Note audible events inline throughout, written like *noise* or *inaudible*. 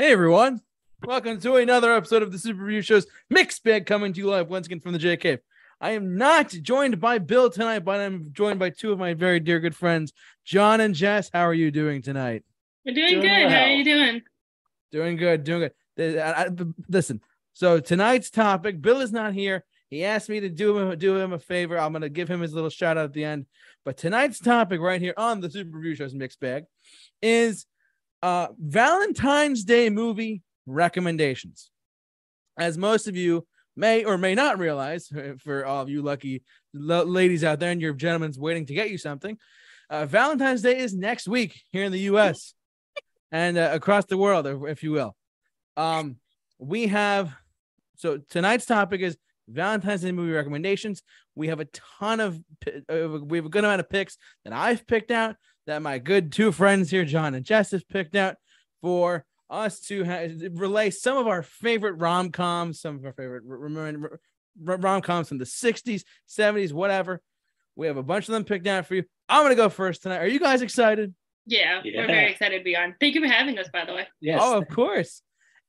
Hey everyone, welcome to another episode of the Super Review Show's Mixed Bag coming to you live once again from the J Cave. I am not joined by Bill tonight, but I'm joined by two of my very dear good friends, John and Jess. How are you doing tonight? We're doing, doing good. Well. How are you doing? Doing good, doing good. I, I, listen, so tonight's topic, Bill is not here. He asked me to do him do him a favor. I'm gonna give him his little shout out at the end. But tonight's topic right here on the Super Review Show's Mixed Bag is uh, Valentine's Day movie recommendations. As most of you may or may not realize, *laughs* for all of you lucky ladies out there and your gentlemen's waiting to get you something, uh, Valentine's Day is next week here in the U.S. *laughs* and uh, across the world, if you will. Um, we have so tonight's topic is Valentine's Day movie recommendations. We have a ton of uh, we have a good amount of picks that I've picked out that my good two friends here, John and Jess, have picked out for us to relay some of our favorite rom coms, some of our favorite rom coms from the 60s, 70s, whatever. We have a bunch of them picked out for you. I'm going to go first tonight. Are you guys excited? Yeah, yeah, we're very excited to be on. Thank you for having us, by the way. Yes. Oh, of course.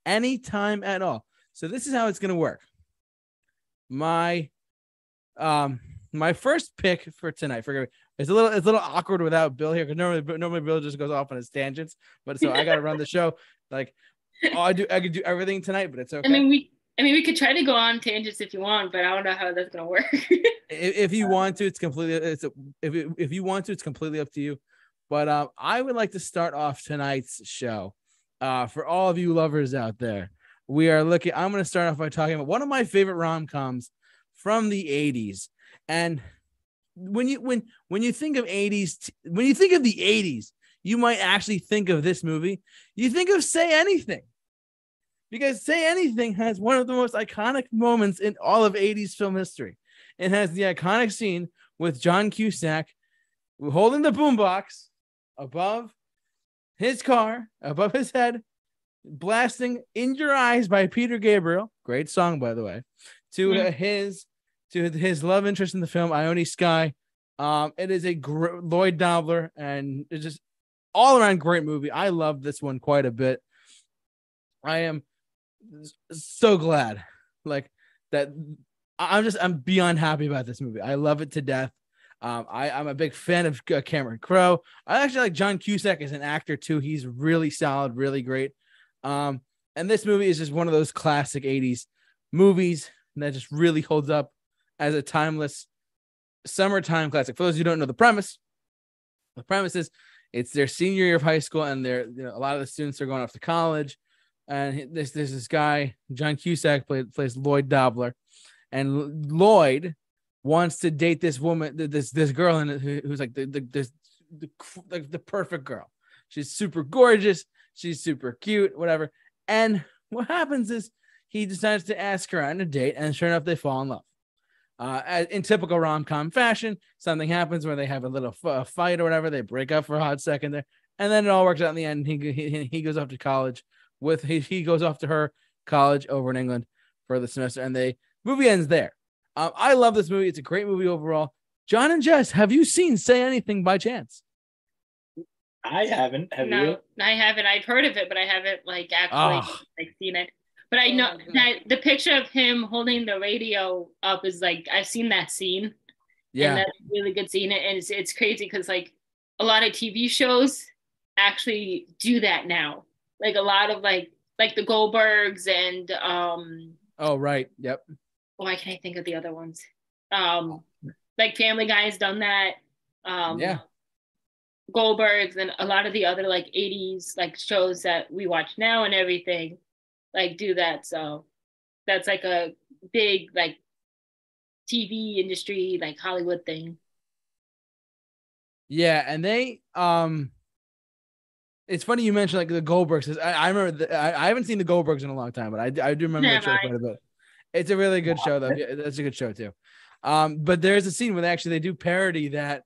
Anytime at all. So this is how it's going to work. My um my first pick for tonight, forgive me, it's a little it's a little awkward without Bill here because normally normally Bill just goes off on his tangents, but so I got to run the show. Like, oh, I do I could do everything tonight, but it's okay. I mean, we I mean we could try to go on tangents if you want, but I don't know how that's gonna work. *laughs* if, if, you want to, it's completely it's a, if if you want to, it's completely up to you. But um, I would like to start off tonight's show. Uh, for all of you lovers out there, we are looking. I'm going to start off by talking about one of my favorite rom coms from the '80s, and when you when when you think of 80s when you think of the 80s you might actually think of this movie. You think of say anything. Because say anything has one of the most iconic moments in all of 80s film history. It has the iconic scene with john cusack holding the boombox above his car above his head blasting in your eyes by peter gabriel. Great song by the way. To uh, his to his love interest in the film, Ione Skye. Um, it is a gr- Lloyd Dobler, and it's just all around great movie. I love this one quite a bit. I am so glad, like that. I'm just I'm beyond happy about this movie. I love it to death. Um, I, I'm a big fan of uh, Cameron Crowe. I actually like John Cusack as an actor too. He's really solid, really great. Um, and this movie is just one of those classic 80s movies that just really holds up as a timeless summertime classic. For those who don't know the premise, the premise is it's their senior year of high school, and they're you know, a lot of the students are going off to college. And this this guy, John Cusack, played, plays Lloyd Dobler, and Lloyd wants to date this woman, this this girl, and who's like the the this the, like the perfect girl. She's super gorgeous. She's super cute, whatever. And what happens is he decides to ask her on a date, and sure enough, they fall in love. Uh, in typical rom com fashion, something happens where they have a little f- fight or whatever. They break up for a hot second there, and then it all works out in the end. He he, he goes off to college with he, he goes off to her college over in England for the semester, and the movie ends there. Um, I love this movie. It's a great movie overall. John and Jess, have you seen Say Anything by chance? I haven't. Have no, you? I haven't. I've heard of it, but I haven't like actually oh. like seen it. But I know oh, that the picture of him holding the radio up is like I've seen that scene. Yeah, and that's a really good scene, and it's it's crazy because like a lot of TV shows actually do that now. Like a lot of like like the Goldbergs and um. Oh right. Yep. Why can't I think of the other ones? Um, like Family Guy has done that. Um, yeah. Goldbergs and a lot of the other like 80s like shows that we watch now and everything like do that. So that's like a big like TV industry, like Hollywood thing. Yeah, and they um it's funny you mentioned like the Goldbergs. I, I remember the, I, I, haven't seen the Goldbergs in a long time, but I, I do remember the show quite a bit. It's a really good show though. That's a good show too. Um, but there's a scene where they actually they do parody that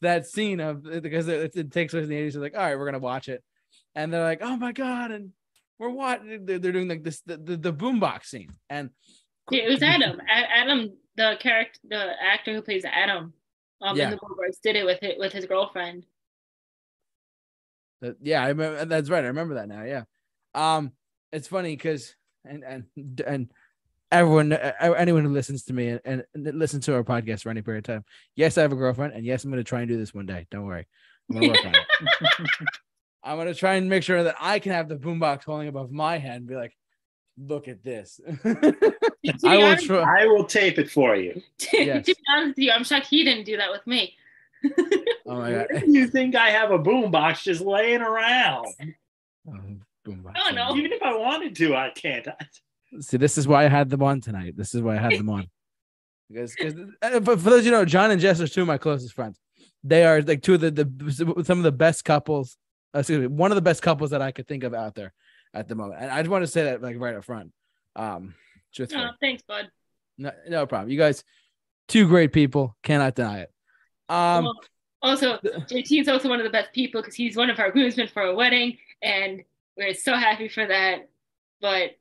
that scene of because it, it takes place in the 80s. They're like, all right, we're gonna watch it, and they're like, oh my god, and we're what they're, doing like this the, the, the boombox scene and yeah, it was Adam Adam the character the actor who plays Adam um yeah. in the boombox, did it with it with his girlfriend. yeah, I remember that's right. I remember that now. Yeah. Um, it's funny because and and and everyone anyone who listens to me and, and listens to our podcast for any period of time yes i have a girlfriend and yes i'm going to try and do this one day don't worry i'm going to work on it *laughs* *laughs* i'm going to try and make sure that i can have the boombox holding above my head and be like look at this *laughs* I will try. I will tape it for you. *laughs* Yes. to be honest with you, I'm shocked he didn't do that with me. *laughs* oh my god! you think I have a boombox just laying around? Oh, boombox. I don't know. Even if I wanted to, I can't. See, this is why I had them on tonight. This is why I had them on. because, because uh, for those you know, John and Jess are two of my closest friends. They are like two of the, the some of the best couples. Excuse me, one of the best couples that I could think of out there at the moment. And I just want to say that like right up front. Um, just oh, thanks, bud. No, no problem. You guys, two great people. Cannot deny it. Um, well, also, JT is also one of the best people because he's one of our groomsmen for a wedding, and we're so happy for that. But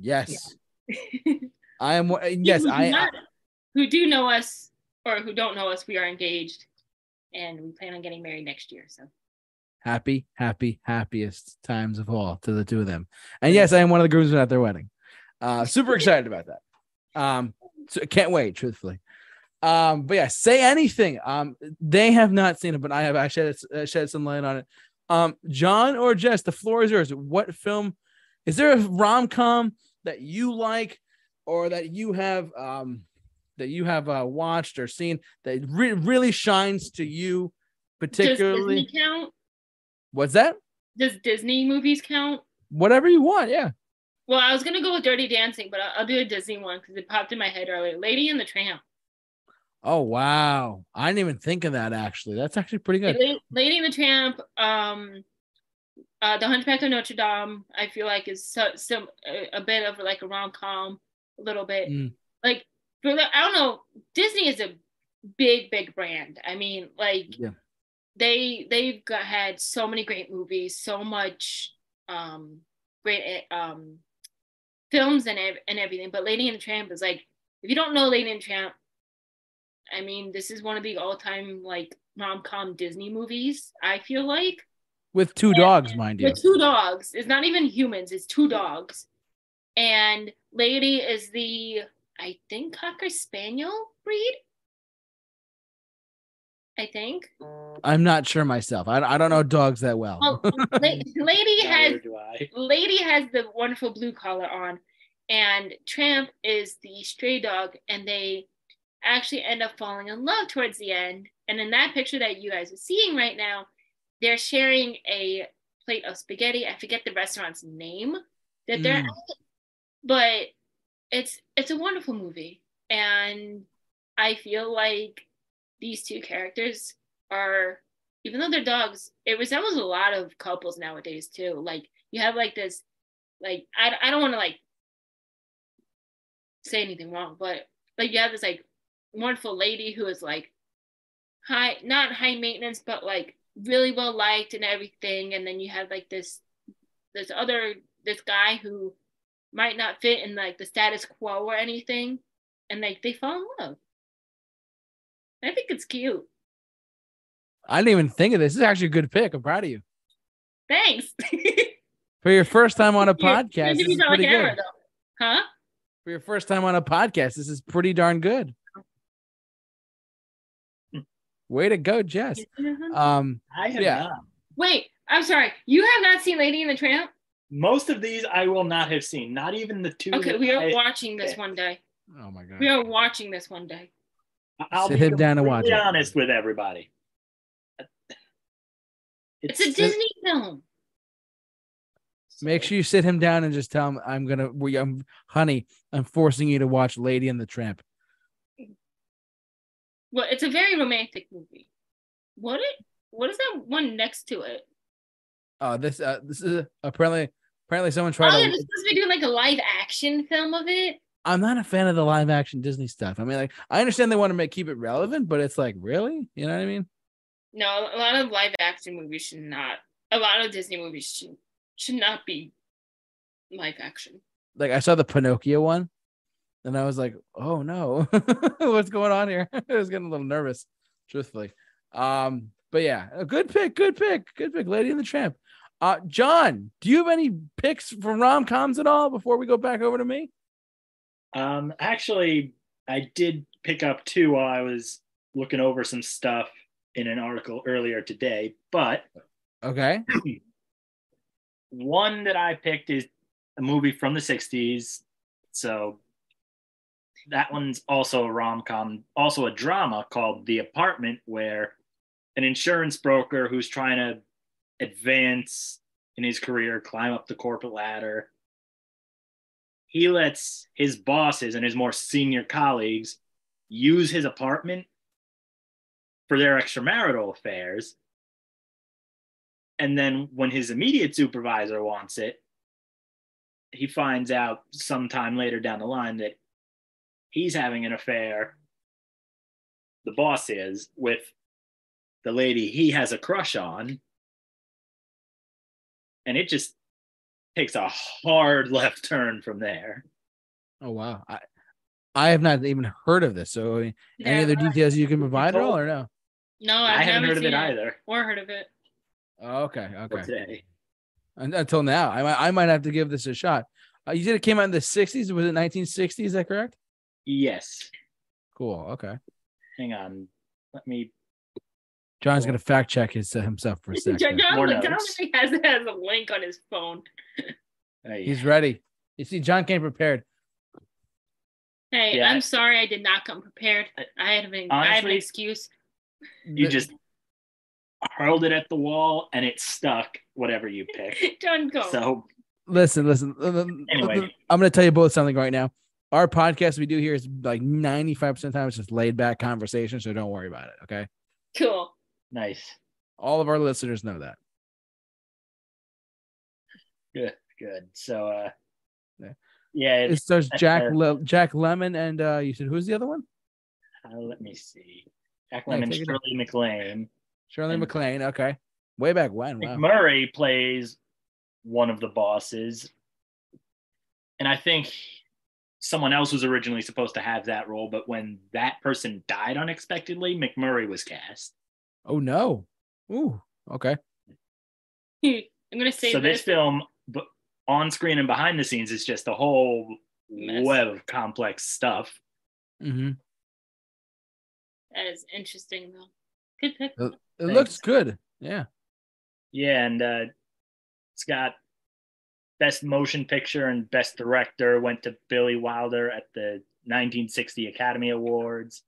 yes, yeah. I am. *laughs* Yes, who I, not, who do know us or who don't know us, we are engaged, and we plan on getting married next year. So happy, happy, happiest times of all to the two of them. And yes, I am one of the groomsmen at their wedding. Uh, super *laughs* excited about that. Um, so can't wait, truthfully. Um, but yeah, say anything. Um, they have not seen it, but I have. I shed uh, shed some light on it. Um, John or Jess, the floor is yours. What film? Is there a rom com that you like, or that you have um that you have uh, watched or seen that re- really shines to you, particularly? Does Disney count? What's that? Does Disney movies count? Whatever you want, yeah. Well, I was gonna go with Dirty Dancing, but I'll, I'll do a Disney one because it popped in my head earlier. Lady and the Tramp. Oh wow! I didn't even think of that. Actually, that's actually pretty good. Lady, Lady and the Tramp, um, uh, The Hunchback of Notre Dame. I feel like is so, some a, a bit of like a rom com, a little bit. Mm. Like for the, I don't know. Disney is a big, big brand. I mean, like yeah. They they've got, had so many great movies, so much um great eh, um films and and everything. But Lady and the Tramp is like, if you don't know Lady and the Tramp, I mean, this is one of the all-time like rom-com Disney movies. I feel like with two and, dogs, mind you. With two dogs, it's not even humans; it's two dogs. And Lady is the I think Cocker Spaniel breed. I think. I'm not sure myself. I, I don't know dogs that well. well *laughs* lady has lady has the wonderful blue collar on, and Tramp is the stray dog, and they actually end up falling in love towards the end. And in that picture that you guys are seeing right now, they're sharing a plate of spaghetti. I forget the restaurant's name that they're mm. at, but it's it's a wonderful movie, and I feel like these two characters are even though they're dogs it resembles a lot of couples nowadays too. Like you have like this like i, I don't want to like say anything wrong but like you have this like wonderful lady who is like high not high maintenance but like really well liked and everything. And then you have like this this other this guy who might not fit in like the status quo or anything. And like they fall in love I think it's cute. I didn't even think of this. This is actually a good pick. I'm proud of you. Thanks. *laughs* For your first time on a podcast, this is pretty good. Era, huh? For your first time on a podcast, this is pretty darn good. Way to go, Jess. Um, I have yeah. not. Wait, I'm sorry. You have not seen Lady in the Tramp? Most of these I will not have seen. Not even the two. Okay, we are I watching this one day. Oh my god. We are watching this one day. I'll Sit him down and watch it. honest with everybody. It's, it's a Disney film. Make sure you sit him down and just tell him I'm gonna. We, I'm, honey, I'm forcing you to watch Lady and the Tramp. Well, it's a very romantic movie. What it? What is that one next to it? Oh, this uh, this is apparently apparently someone tried. Oh, to, yeah, this supposed to be doing like a live action film of it. I'm not a fan of the live action Disney stuff. I mean, like, I understand they want to make keep it relevant, but it's like, really, you know what I mean? No, a lot of live action movies should not. A lot of Disney movies should should not be live action. Like, I saw the Pinocchio one, and I was like, oh no, *laughs* what's going on here? *laughs* I was getting a little nervous, truthfully. Um, but yeah, a good pick, good pick, good pick, Lady and the Tramp. Uh, John, do you have any picks from rom coms at all before we go back over to me? Um, actually, I did pick up two while I was looking over some stuff in an article earlier today, but Okay. *clears throat* one that I picked is a movie from the 60s. So that one's also a rom com, also a drama called The Apartment, where an insurance broker who's trying to advance in his career, climb up the corporate ladder, he lets his bosses and his more senior colleagues use his apartment for their extramarital affairs. And then when his immediate supervisor wants it, he finds out sometime later down the line that he's having an affair, the boss is, with the lady he has a crush on. And it just takes a hard *laughs* left turn from there. Oh wow. I I have not even heard of this. So any Yeah, other details you can provide at all or no? No, I I've haven't heard of seen it either. or heard of it. Oh, okay. Okay. Today. Until now, I might I might have to give this a shot. Uh, you said it came out in the 60s. Was it 1960? Is that correct? Yes. Cool. Okay. Hang on. Let me. John's Cool. gonna fact check his, uh, himself for a *laughs* second. More John notes. has, has a link on his phone. Hey, He's ready. You see, John came prepared. Hey, Yeah. I'm sorry I did not come prepared. I had an, I had an excuse. you just hurled it at the wall and it stuck. Whatever you pick. *laughs* John, go. So listen, listen. Anyway. I'm gonna tell you both something right now. Our podcast we do here is like 95% of the time it's just laid back conversation, so don't worry about it. Okay. cool. Nice. All of our listeners know that. Good. Good. So uh Yeah. yeah, It it's, stars that's Jack fair. Le- Jack Lemmon and uh you said who's the other one? uh, let me see. Jack Yeah, it Shirley MacLaine. Shirley And- MacLaine. Okay. Way back when. Wow. MacMurray plays one of the bosses. And I think someone else was originally supposed to have that role, but when that person died unexpectedly, MacMurray was cast. Oh no. Ooh. Okay. *laughs* I'm gonna say so this this. film, on screen and behind the scenes, is just a whole Mess. web of complex stuff. Mm-hmm. That is interesting though. Good pick. It Thanks. looks good. Yeah. Yeah, and uh, it's got best motion picture and best director went to Billy Wilder at the 1960 Academy Awards.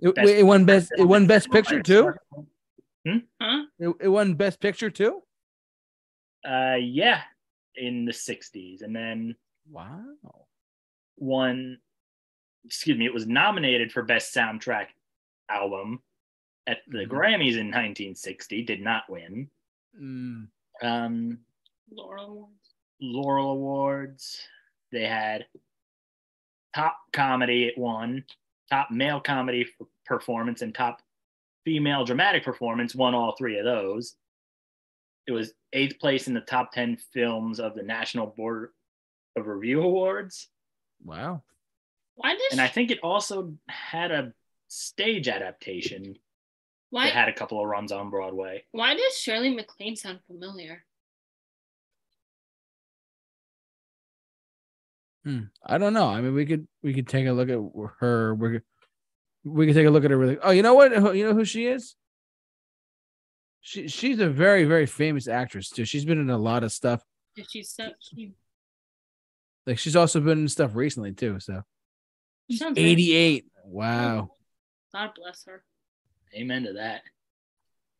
It, it won best. It won best picture too. Huh? It, it won best picture too. Uh, yeah, in the 60s, and then Wow. won. Excuse me, it was nominated for best soundtrack album at the Mhm. Grammys in 1960. Did not win. Mm. Um, Laurel Awards. Laurel Awards. They had top comedy. It won top male comedy performance and top female dramatic performance. Won all three of those. It was eighth place in the top ten films of the National Board of Review Awards, Wow. Why does and I think it also had a stage adaptation why that had a couple of runs on Broadway. why does Shirley MacLaine sound familiar? Hmm. I don't know. I mean, we could we could take a look at her. We could, we could take a look at her. Really. Oh, you know what? You know who she is? She she's a very very famous actress too. She's been in a lot of stuff. Did she so she Like she's also been in stuff recently too. So sounds very- 88. Wow. God bless her. Amen to that.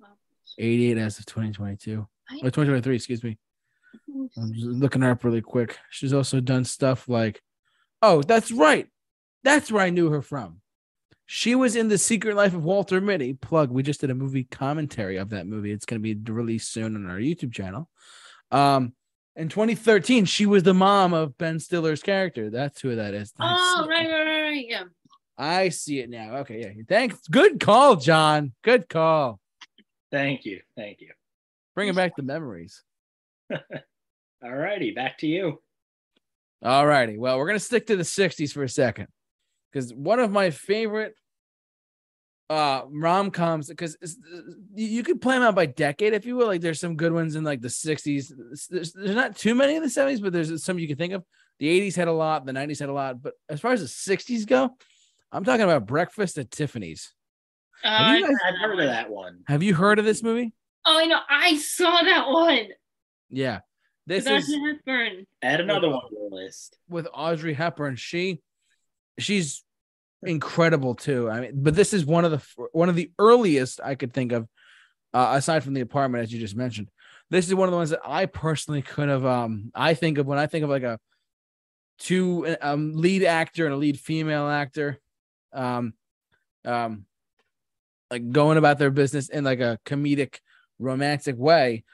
Wow. 88 as of twenty twenty two. Or twenty twenty three. excuse me. I'm just looking her up really quick. She's also done stuff like, oh, that's right. That's where I knew her from. She was in The Secret Life of Walter Mitty. Plug. We just did a movie commentary of that movie. It's going to be released soon on our YouTube channel. Um, in 2013, she was the mom of Ben Stiller's character. That's who that is. I Oh, see it. right, right, right, right. Yeah. I see it now. Okay, yeah. Thanks. Good call, John. Good call. Thank you. Thank you. Bringing back the memories. *laughs* All righty, back to you. All righty. Well, we're gonna stick to the '60s for a second, because one of my favorite uh rom coms because you could play them out by decade if you will. Like there's some good ones in like the 60s. There's, there's not too many in the 70s, but there's some you can think of. The 80s had a lot, the 90s had a lot, but as far as the 60s go, I'm talking about Breakfast at Tiffany's. Uh, have you guys, I've heard of that one. Have you heard of this movie? Oh, I know. I saw that one. Yeah. This is Hepburn. Add another one to the list. With Audrey Hepburn. She she's incredible too. I mean, but this is one of the one of the earliest I could think of, uh, aside from the apartment, as you just mentioned. This is one of the ones that I personally could have. Um, I think of when I think of like a two um lead actor and a lead female actor, um, um, like going about their business in like a comedic, romantic way.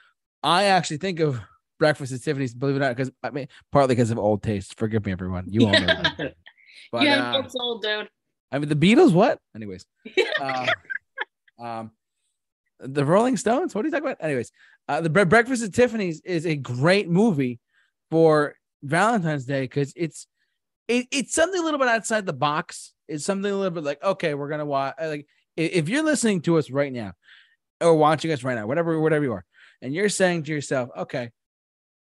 I actually think of Breakfast at Tiffany's, believe it or not, because I mean, partly because of old taste. Forgive me, everyone. You all know that. *laughs* But, yeah, uh, it's old, dude. I mean, the Beatles. What? Anyways, *laughs* uh, um, the Rolling Stones. What are you talking about? Anyways, uh, the Breakfast at Tiffany's is a great movie for Valentine's Day because it's it, it's something a little bit outside the box. It's something a little bit like okay, we're gonna watch. Like if you're listening to us right now or watching us right now, whatever whatever you are, and you're saying to yourself, okay,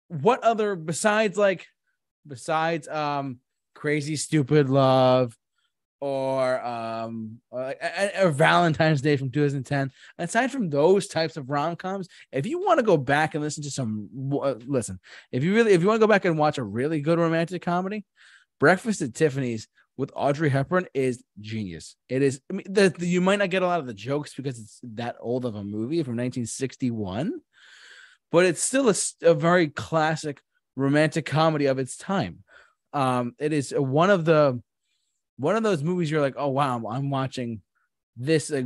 what other besides like besides um crazy stupid love or um or, or Valentine's Day from 2010. Aside from those types of rom-coms, if you want to go back and listen to some uh, listen, if you really if you want to go back and watch a really good romantic comedy, Breakfast at Tiffany's with Audrey Hepburn is genius. It is I mean the, the, you might not get a lot of the jokes because it's that old of a movie from 1961 but it's still a, a very classic romantic comedy of its time. Um, it is one of the one of those movies you're like, oh wow, I'm watching this uh,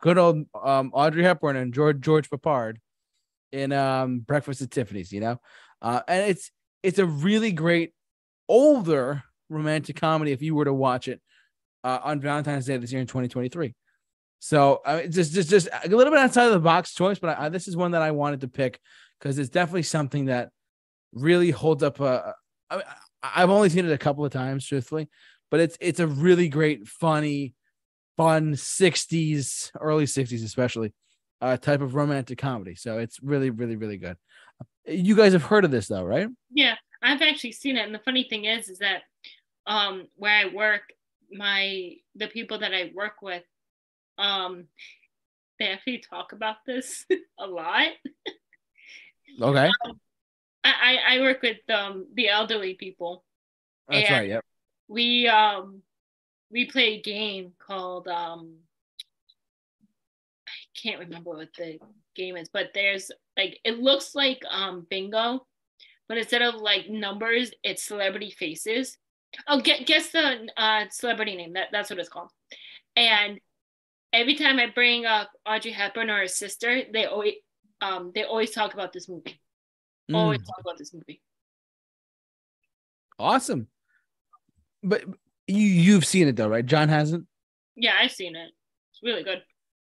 good old um, Audrey Hepburn and George George Peppard in um, Breakfast at Tiffany's, you know, uh, and it's it's a really great older romantic comedy if you were to watch it uh, on Valentine's Day this year in 2023. So I mean, just just just a little bit outside of the box choice, but I, this is one that I wanted to pick because it's definitely something that really holds up. Uh, I, I've only seen it a couple of times, truthfully, but it's it's a really great, funny, fun '60s, early '60s especially, uh, type of romantic comedy. So it's really, really, really good. You guys have heard of this though, right? Yeah, I've actually seen it, and the funny thing is, is that um, where I work, my the people that I work with, um, they actually talk about this *laughs* a lot. Okay. Um, I, I work with um the elderly people. That's right. Yep. We um we play a game called um I can't remember what the game is, but there's like it looks like um bingo, but instead of like numbers, it's celebrity faces. Oh, get guess the uh celebrity name. That that's what it's called. And every time I bring up Audrey Hepburn or her sister, they always um, they always talk about this movie. Mm. Always talk about this movie. Awesome. But you you've seen it though, right? John hasn't. Yeah, I've seen it. It's really good.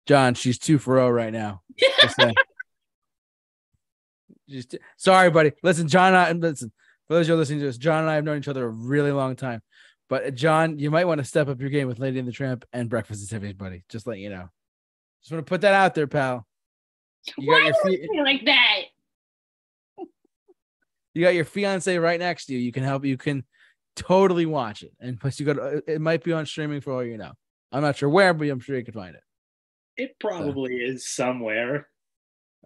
John, she's two for zero right now. Just, *laughs* Just sorry, buddy. Listen, John. I, listen, for those who are listening to us, John and I have known each other a really long time. But John, you might want to step up your game with Lady and the Tramp and Breakfast at Tiffany's, buddy. Just let you know. Just want to put that out there, pal. You Why got your fi- like that? You got your fiance right next to you. You can help. You can totally watch it. And plus, you got uh, it might be on streaming for all you know. I'm not sure where, but I'm sure you can find it. It probably so. is somewhere.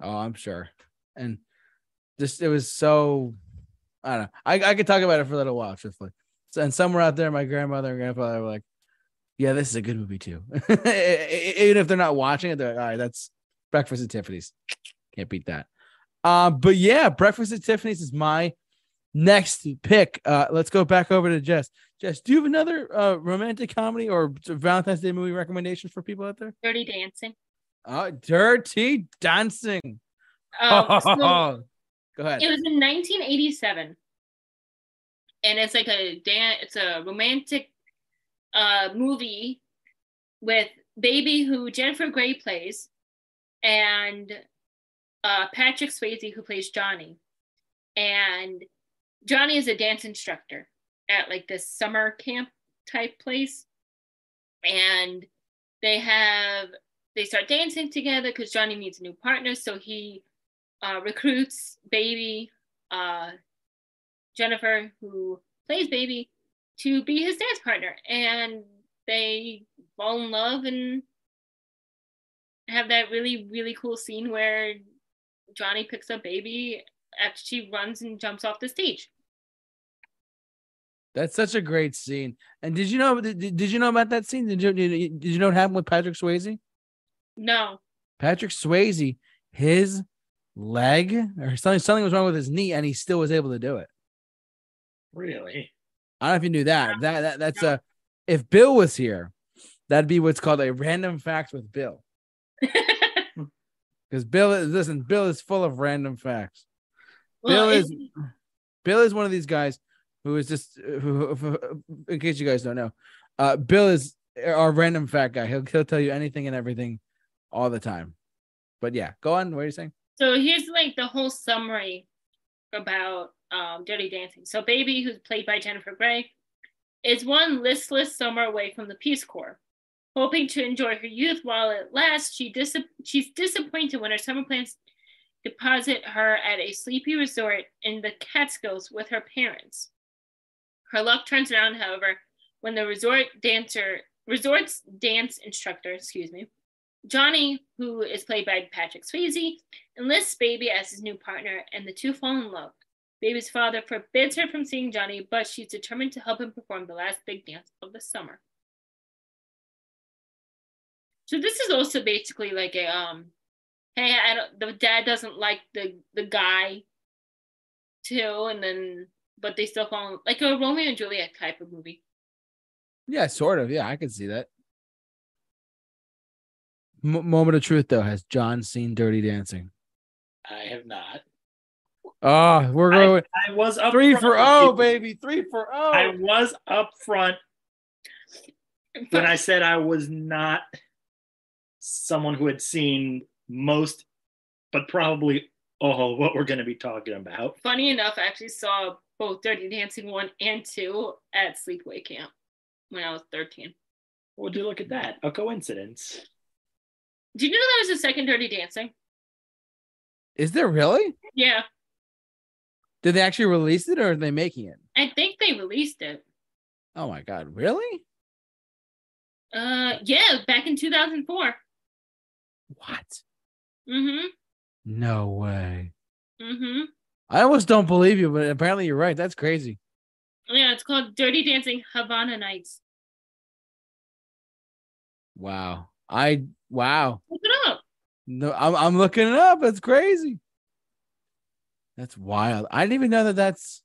Oh, I'm sure. And just it was so I don't know. I, I could talk about it for a little while, truthfully. So, and somewhere out there, my grandmother and grandfather were like, "Yeah, this is a good movie too." *laughs* Even if they're not watching it, they're like, "All right, that's Breakfast at Tiffany's. Can't beat that. Uh, but yeah, Breakfast at Tiffany's is my next pick. Uh, let's go back over to Jess. Jess, do you have another uh, romantic comedy or Valentine's Day movie recommendation for people out there? Dirty Dancing. Oh, Dirty Dancing. Um, *laughs* so go ahead. It was in 1987, and it's like a dan- It's a romantic uh, movie with baby who Jennifer Grey plays, and uh, Patrick Swayze, who plays Johnny. And Johnny is a dance instructor at like this summer camp type place. And they have they start dancing together because Johnny needs a new partner. So he uh, recruits Baby, uh, Jennifer, who plays Baby, to be his dance partner. And they fall in love and have that really, really cool scene where Johnny picks up Baby after she runs and jumps off the stage. That's such a great scene. And did you know? Did, did you know about that scene? Did you did you know what happened with Patrick Swayze? No. Patrick Swayze, his leg or something something was wrong with his knee, and he still was able to do it. Really? I don't know if you knew that. That, that that's a. If Bill was here, that'd be what's called a random fact with Bill. Because Bill is listen, Bill is full of random facts. Well, Bill is Bill is one of these guys who is just who, who, in case you guys don't know, uh, Bill is our random fat guy. He'll he'll tell you anything and everything all the time. But yeah, go on. What are you saying? So here's like the whole summary about um, Dirty Dancing. So Baby, who's played by Jennifer Grey, is one listless summer away from the Peace Corps. Hoping to enjoy her youth while it lasts, she dis- she's disappointed when her summer plans deposit her at a sleepy resort in the Catskills with her parents. Her luck turns around, however, when the resort dancer resort's dance instructor, excuse me, Johnny, who is played by Patrick Swayze, enlists Baby as his new partner, and the two fall in love. Baby's father forbids her from seeing Johnny, but she's determined to help him perform the last big dance of the summer. So this is also basically like a um, hey, I don't, the dad doesn't like the the guy, too, and then but they still fall like a Romeo and Juliet type of movie. Yeah, sort of. Yeah, I can see that. M- moment of truth, though, has John seen Dirty Dancing? I have not. Oh, we're going. I, I was up three for oh, baby, three for oh. I was up front when I said I was not someone who had seen most, but probably all what we're going to be talking about. Funny enough, I actually saw both Dirty Dancing 1 and 2 at Sleepaway Camp when I was 13. Well, do look at that. A coincidence. Do you know that was a second Dirty Dancing? Is there really? Yeah. Did they actually release it or are they making it? I think they released it. Oh my god, really? Uh yeah, back in 2004. What? Mm-hmm. No way. Mm-hmm. I almost don't believe you, but apparently you're right. That's crazy. Yeah, it's called Dirty Dancing Havana Nights. Wow. I wow. Look it up. No, I'm I'm looking it up. It's crazy. That's wild. I didn't even know that that's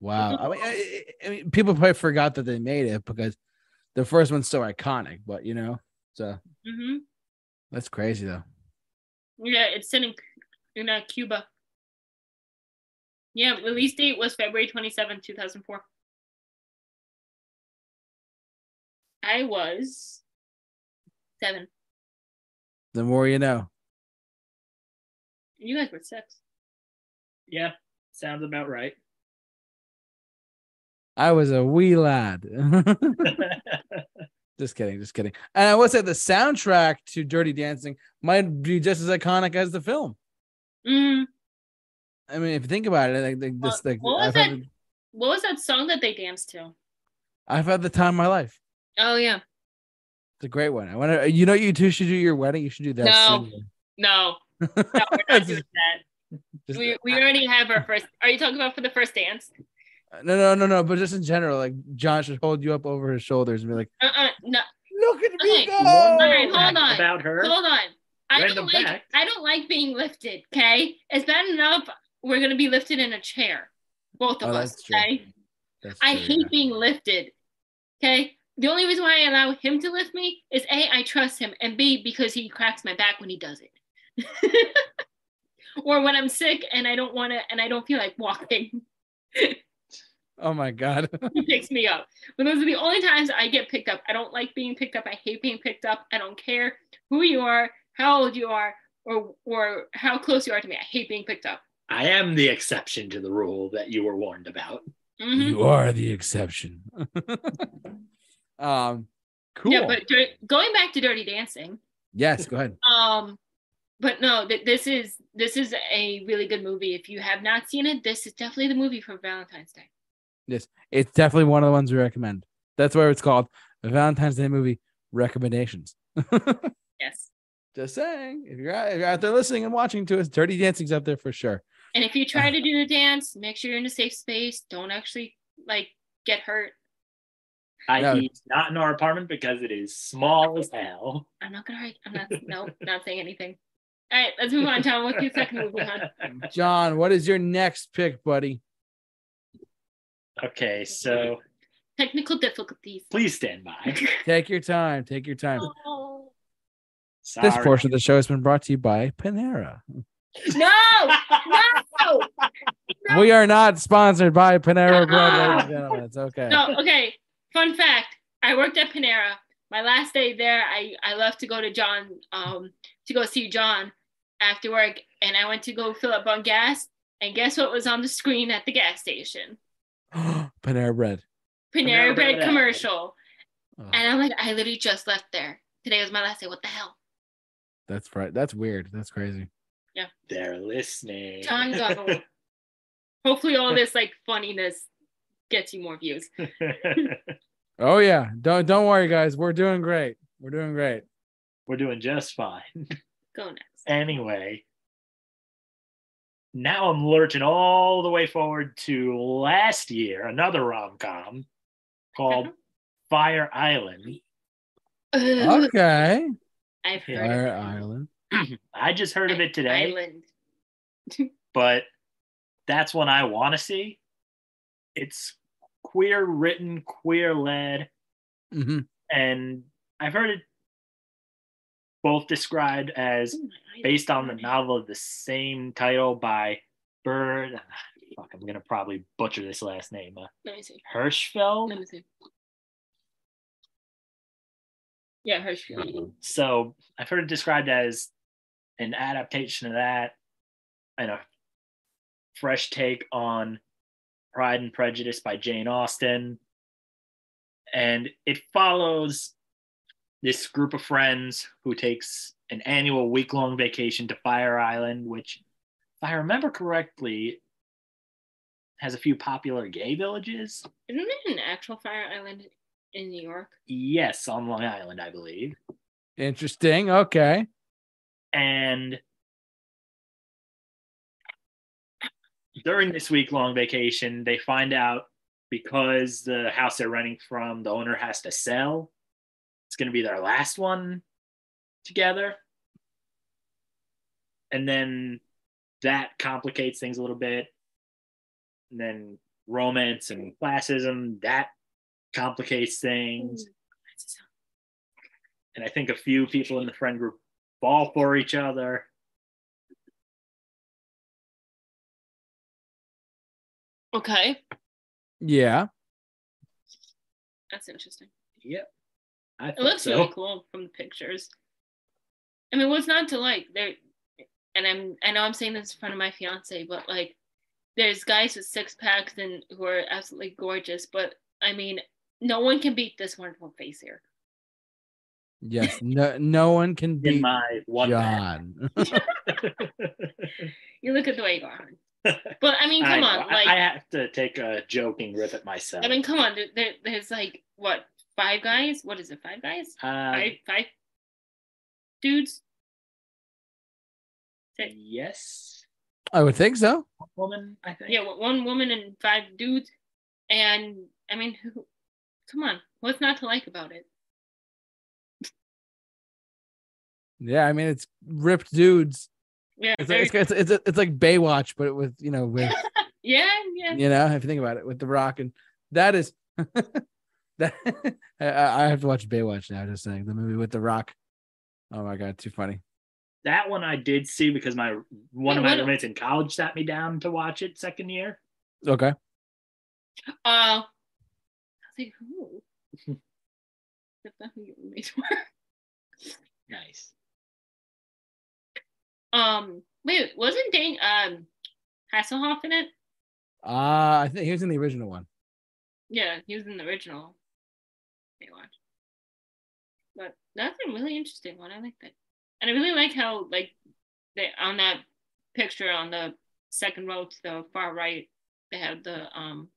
wow. I mean, I, I mean, people probably forgot that they made it because the first one's so iconic, but you know, so mm-hmm. That's crazy though. Yeah, it's in in uh, Cuba. Yeah, release date was February 27, 2004. I was seven. The more you know. You guys were six. Yeah, sounds about right. I was a wee lad. *laughs* *laughs* just kidding, just kidding. And I would say the soundtrack to Dirty Dancing might be just as iconic as the film. Mm. I mean, if you think about it, like, like this, like what was, that, the, what was that song that they danced to? I've had the time of my life. Oh yeah, it's a great one. I want to. You know, you two should do your wedding. You should do that. No, scene. no, *laughs* no, we're not doing that. Just, we we already have our first. Are you talking about for the first dance? No, no, no, no. But just in general, like John should hold you up over his shoulders and be like, uh, uh no. Look at me okay. go! All right, hold on. About her. Hold on. I don't like. Fact. I don't like being lifted. Okay, it's bad enough we're gonna be lifted in a chair, both of oh, us. Okay. I hate yeah. being lifted. Okay. The only reason why I allow him to lift me is A, I trust him, and B, because he cracks my back when he does it. *laughs* or when I'm sick and I don't want to, and I don't feel like walking. *laughs* oh my God. *laughs* he picks me up. But those are the only times I get picked up. I don't like being picked up. I hate being picked up. I don't care who you are, how old you are, or, or how close you are to me. I hate being picked up. I am the exception to the rule that you were warned about. Mm-hmm. You are the exception. *laughs* um, Cool. Yeah, but going back to Dirty Dancing. yes, go ahead. Um, but no, th- this is this is a really good movie. If you have not seen it, this is definitely the movie for Valentine's Day. Yes, it's definitely one of the ones we recommend. That's why it's called Valentine's Day movie recommendations. *laughs* Yes. Just saying, if you're, out, if you're out there listening and watching to us, Dirty Dancing's up there for sure. And if you try ah. to do the dance, make sure you're in a safe space. Don't actually like get hurt. I No. not in our apartment because it is small as hell. I'm not gonna. I'm not. no, not saying anything. All right, let's move on. Tom, what's your second movie, hon? John, what is your next pick, buddy? Okay, so Technical difficulties. please stand by. *laughs* Take your time. Take your time. Oh. Sorry. This portion of the show has been brought to you by Panera. No, no, *laughs* We are not sponsored by Panera Bread, ladies and *laughs* gentlemen. It's okay. no. Okay. Fun fact: I worked at Panera. My last day there, I I left to go to John, um, to go see John after work, and I went to go fill up on gas. And guess what was on the screen at the gas station? *gasps* Panera Bread. Panera Panera Bread Bread. commercial. Oh, And I'm like, I literally just left there. Today was my last day. What the hell? that's right. That's weird. That's crazy. Yeah. They're listening. John *laughs* Goggle. Hopefully, all this like funniness gets you more views. *laughs* Oh yeah. Don't don't worry, guys. We're doing great. We're doing great. We're doing just fine. Go next. Anyway, now I'm lurching all the way forward to last year, another rom com called Fire Island. Okay. I've heard Fire of. *clears throat* Island. I just heard of it today, Island. *laughs* but that's one I want to see. It's queer written, queer led, hmm and I've heard it both described as based on the novel of the same title by Bird. ah, Fuck, I'm gonna probably butcher this last name. Uh, Let me see. Hirschfeld. Let me see. Yeah, Hershey. So I've heard it described as an adaptation of that and a fresh take on Pride and Prejudice by Jane Austen. And it follows this group of friends who takes an annual week long vacation to Fire Island, which, if I remember correctly, has a few popular gay villages. Isn't there an actual fire island in New York? Yes, on Long Island, I believe. Interesting. Okay. And during this week long vacation, they find out because the house they're renting from, the owner has to sell. It's going to be their last one together. And then that complicates things a little bit. And then romance and classism, that complicates things. And I think a few people in the friend group fall for each other. Okay, Yeah. that's interesting. Yep. I It looks so. really cool from the pictures. I mean, what's not to like? There, and I'm I know I'm saying this in front of my fiance, but like, there's guys with six packs and who are absolutely gorgeous, but I mean, no one can beat this wonderful face here. Yes. No. No one can in beat my one. John. *laughs* You look at the way you are. *laughs* But I mean, come know. on, I- like I have to take a joking rip at myself. I mean, come on. There, there, there's like what five guys? What is it? Five guys? uh, Five, five dudes. Yes, I would think so. woman. I think. Yeah, one woman and five dudes. And I mean, who? Come on, what's not to like about it? Yeah. I mean, it's ripped dudes. Yeah, It's very- it's it's, it's, it's like Baywatch, but with you know with *laughs* yeah, yeah. you know if you think about it with the Rock and that is that *laughs* *laughs* I, I have to watch Baywatch now. Just saying the movie with the Rock. Oh my god, too funny. That one I did see because my one Yeah, of my what- roommates in college sat me down to watch it second year. Okay. Uh, I was like, who? That's who your roommates were. Nice. Um, wait, wasn't Dane um Hasselhoff in it? Uh I think he was in the original one. Yeah, he was in the original. Baywatch. But that's a really interesting one. I like that, and I really like how like they on that picture on the second row to the far right, they have the um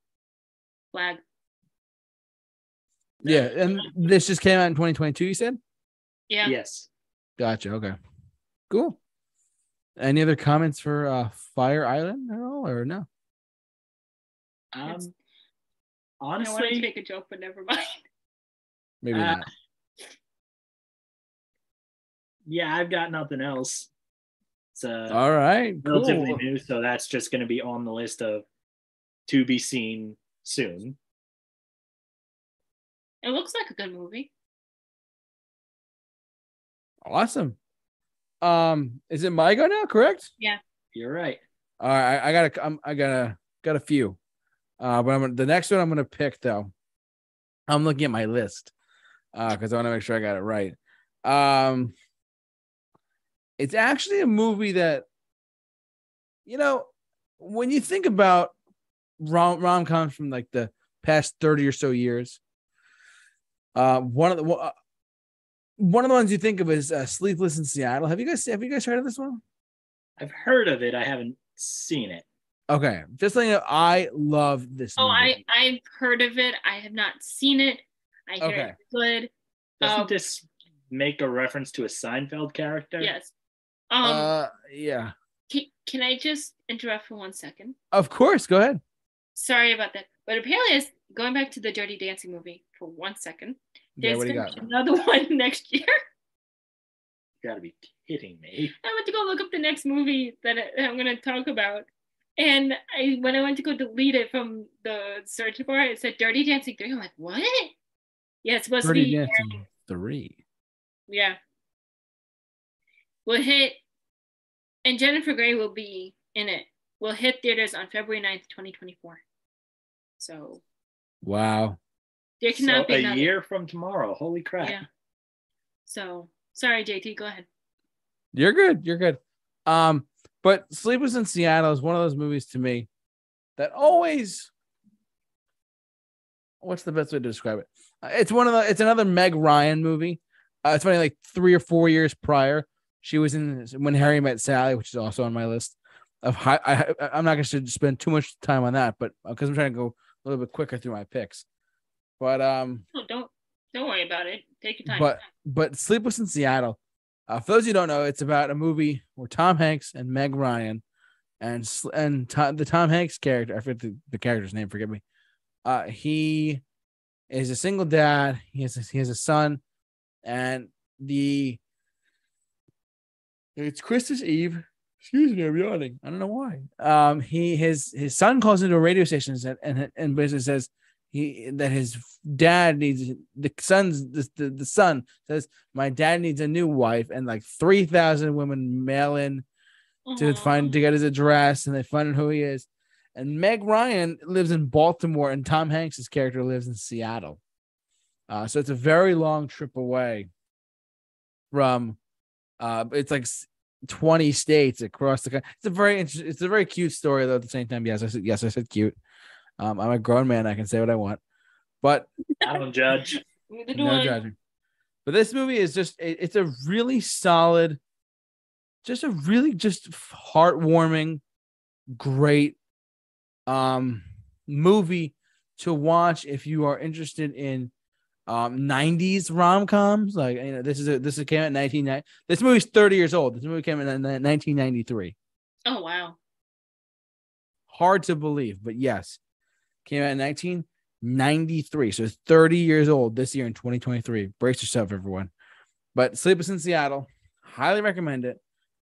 flag. Yeah, and this just came out in 2022. You said? Yeah. Yes. Gotcha. Okay. Cool. Any other comments for uh Fire Island at all, or no? Um, It's- I wanted to honestly, make a joke, but never mind. *laughs* Maybe Uh, not. yeah, I've got nothing else. It's uh, All right. relatively Cool. new, so that's just going to be on the list of to be seen soon. It looks like a good movie. Awesome. Um, is it my go now? Correct. Yeah. You're right. All right. I, I got a. I'm, I got a. Got a few. Uh, but I'm the next one I'm gonna pick though. I'm looking at my list. Uh, because I want to make sure I got it right. Um, it's actually a movie that, you know, when you think about rom rom coms from like the past thirty or so years, uh, one of the uh, one of the ones you think of is uh, Sleepless in Seattle. Have you guys have you guys heard of this one? I've heard of it. I haven't seen it. Okay, just letting you know, I love this. Oh, movie. I I've heard of it. I have not seen it. I hear Okay. it's good. Doesn't Um, this make a reference to a Seinfeld character? Yes. Um. uh, yeah, can, can I just interrupt for one second? of course. Go ahead. Sorry about that. But apparently, it's going back to the Dirty Dancing movie for one second. There's what do you gonna be another *laughs* one next year. You gotta be kidding me. I went to go look up the next movie that I- I'm going to talk about. And I when I went to go delete it from the search bar, it said Dirty Dancing 3. I'm like, what? Yeah, it's supposed to be. Dancing three. Yeah. We'll hit, and Jennifer Grey will be in it. We'll hit theaters on February 9th, 2024. So Wow. there So cannot be a another. year from tomorrow. Holy crap. Yeah. So sorry, JT, go ahead. You're good. You're good. Um, but Sleepless in Seattle is one of those movies to me that always. What's the best way to describe it? Uh, It's one of the. It's another Meg Ryan movie. Uh, it's funny, like three or four years prior, she was in When Harry Met Sally, which is also on my list. Of high, I, I'm not going to spend too much time on that, but because I'm trying to go a little bit quicker through my picks. But um, don't don't worry about it. Take your time. but but Sleepless in Seattle. Uh, for those of you who don't know, it's about a movie where Tom Hanks and Meg Ryan, and and Tom, the Tom Hanks character, I forget the, the character's name, forgive me. Uh, he is a single dad. He has a, he has a son, and the it's Christmas Eve. Excuse me, I'm yawning. I don't know why. Um, he his his son calls into a radio station and and, and basically says he that his dad needs the son's the, the, the son says my dad needs a new wife and like 3000 women mail in to find to get his address and they find out who he is and meg ryan lives in baltimore and tom hanks's character lives in seattle uh, so it's a very long trip away from uh it's like 20 states across the country it's a very interesting it's a very cute story though at the same time yes i said yes i said cute um, i'm a grown man i can say what i want but *laughs* I don't judge. Neither do no I. judging. But this movie is just it- it's a really solid, just a really just heartwarming, great um movie to watch if you are interested in um 90s rom-coms. Like you know, this is a this is came out in 1990. This movie's 30 years old. This movie came out in 1993. Oh wow. Hard to believe, but yes. Came out in 1993. So it's 30 years old this year in 2023. Brace yourself, everyone. But Sleepless in Seattle, highly recommend it.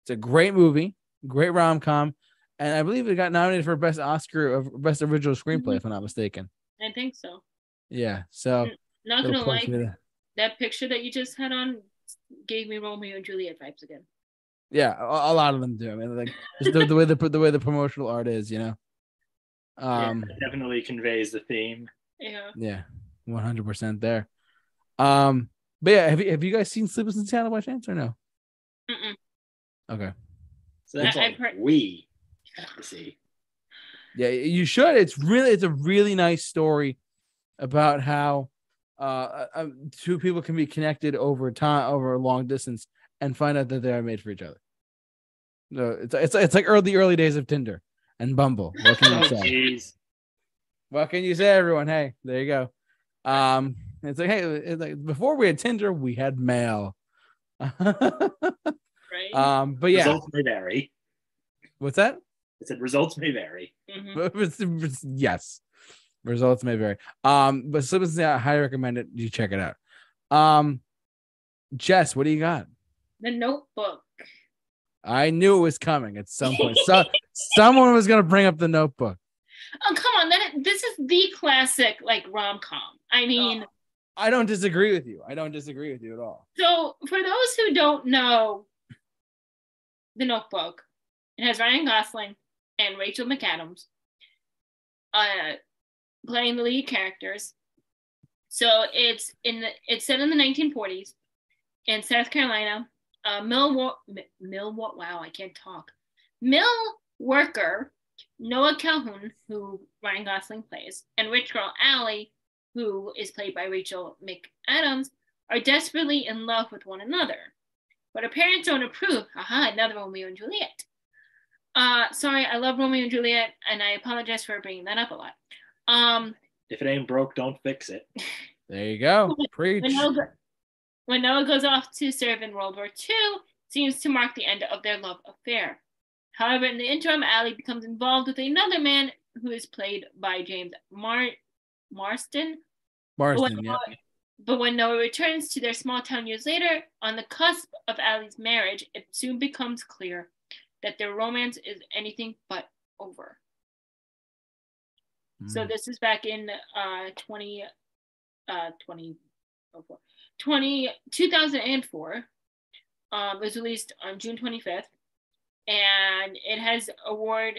It's a great movie, great rom com. And I believe it got nominated for Best Oscar of Best Original Screenplay, if I'm not mistaken. I think so. Yeah. So Not gonna plug lie, for the- that picture that you just had on gave me Romeo and Juliet vibes again. yeah, a, a lot of them do. I mean, like just the, the way the the way the promotional art is, you know. *laughs* Um yeah, definitely conveys the theme. Yeah. Yeah, one hundred percent there. Um, but yeah, have you have you guys seen Sleepless in Seattle by chance or no? Mm-mm. Okay, So that's I- all I've heard- we have to see. yeah, you should. It's really it's a really nice story about how uh, uh, two people can be connected over time over a long distance and find out that they are made for each other. No, it's it's it's like early early days of Tinder and Bumble. What can you *laughs* Oh, say? jeez. What can you say, everyone? Hey, there you go. Um, it's like hey, it's like before we had Tinder, we had mail. *laughs* Right. um, but yeah, Results may vary. what's that? I said results may vary. Mhm. But *laughs* it's- it's- yes, results may vary. Um, but Simpsons, I highly recommend it. You check it out. Um, Jess, what do you got? The Notebook. I knew it was coming at some point. So *laughs* someone was gonna bring up the Notebook. Oh come on! That this is the classic like rom com. I mean, I don't disagree with you. I don't disagree with you at all. so for those who don't know, The Notebook, it has Ryan Gosling and Rachel McAdams, uh, playing the lead characters. So it's in the it's set in the 1940s in South Carolina. Uh, mill mill wo- wow I can't talk. Mill worker Noah Calhoun, who Ryan Gosling plays, and rich girl Allie, who is played by Rachel McAdams, are desperately in love with one another. But her parents don't approve. Aha, another Romeo and Juliet. Uh, sorry, I love Romeo and Juliet, and I apologize for bringing that up a lot. Um, If it ain't broke, don't fix it. *laughs* There you go. Preach. when Noah, when Noah goes off to serve in World War II, seems to mark the end of their love affair. However, in the interim, Allie becomes involved with another man who is played by James Mar- Marsden. Marsden, When yeah. Noah- But when Noah returns to their small town years later, on the cusp of Allie's marriage, it soon becomes clear that their romance is anything but over. So Mm. this is back in uh 20 uh 20 oh, four- 20 2004. Um, it was released on June 25th, and it has award.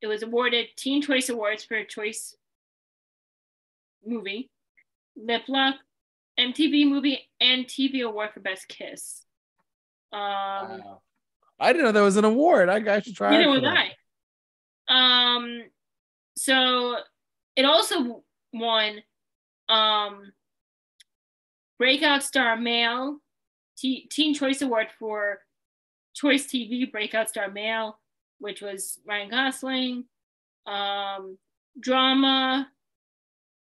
It was awarded Teen Choice Awards for a Choice Movie, Lip Lock, MTV Movie, and TV Award for Best Kiss. Um, Wow. I didn't know that was an award. I, I should try. Neither it was that. I. Um, so it also won um breakout star male T- teen choice award for choice tv breakout star male which was ryan gosling um drama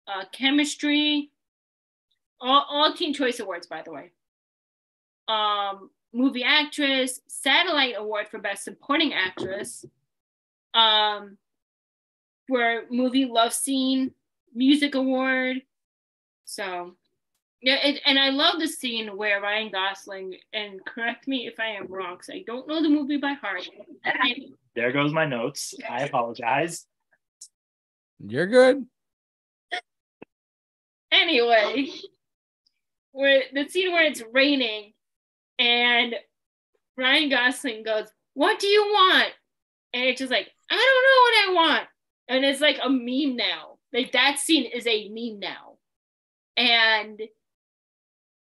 uh chemistry all, all teen choice awards by the way um movie actress satellite award for best supporting actress um for movie love scene music award so yeah it, and i love the scene where ryan gosling and correct me if i am wrong because i don't know the movie by heart There goes my notes. I apologize. You're good. anyway where the scene where it's raining and ryan gosling goes what do you want? And it's just like i don't know what i want. And it's like a meme now. Like that scene is a meme now. And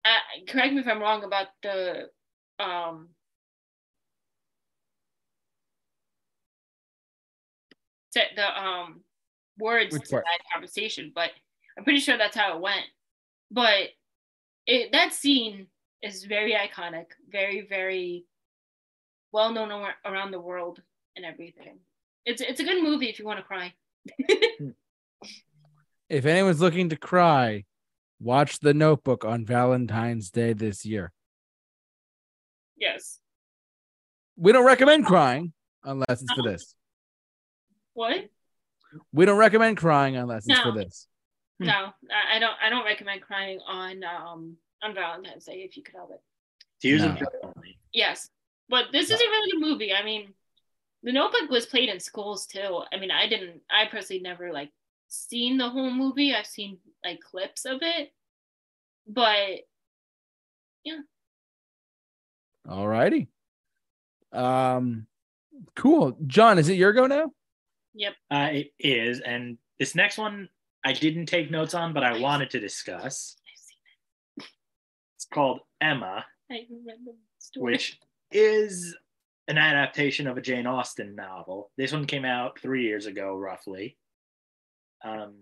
uh, correct me if i'm wrong about the um set the um words Which to part? that conversation but i'm pretty sure that's how it went. But it that scene is very iconic very very well known ar- around the world and everything it's it's a good movie if you want to cry *laughs* If anyone's looking to cry, watch The Notebook on Valentine's Day this year. yes We don't recommend crying unless it's for this. what We don't recommend crying unless it's for this. Hmm. no I, I don't i don't recommend crying on um on valentine's day if you could help it Tears No. of joy only. Yes, but this isn't really a movie. I mean, The Notebook was played in schools too. I mean, I didn't. I personally never like seen the whole movie. I've seen like clips of it, but yeah. All righty. Um, cool. John, is it your go now? yep. Uh, it is, and this next one I didn't take notes on, but I wanted to discuss. I've seen It's called Emma. I remember the story. which is an adaptation of a Jane Austen novel. This one came out three years ago, roughly. Um,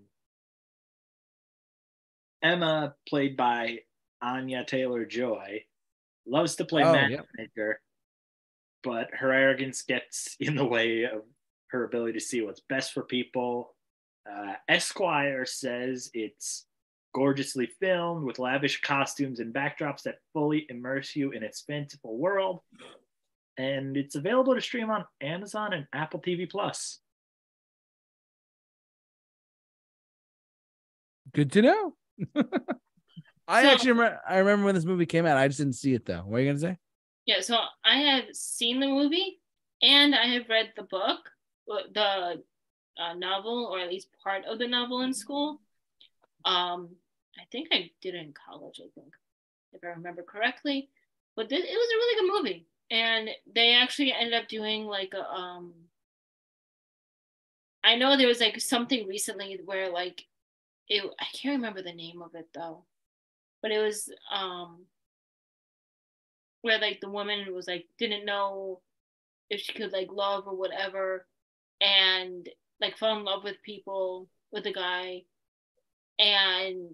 Emma, played by Anya Taylor Joy, loves to play Oh, matchmaker, but her arrogance gets *laughs* in the way of her ability to see what's best for people. Uh, Esquire says it's gorgeously filmed with lavish costumes and backdrops that fully immerse you in its fanciful world. And it's available to stream on Amazon and Apple TV Plus. Good to know. I So- actually remember. I remember when this movie came out. I just didn't see it though. What are you gonna say? Yeah, so I have seen the movie and I have read the book, uh, the uh, novel, or at least part of the novel in school. Um, I think I did it in college, I think, if I remember correctly. But it was a really good movie, and they actually ended up doing like a um. I know there was like something recently where like, it I can't remember the name of it though, but it was um where like the woman was like didn't know if she could like love or whatever and like fell in love with people with a guy and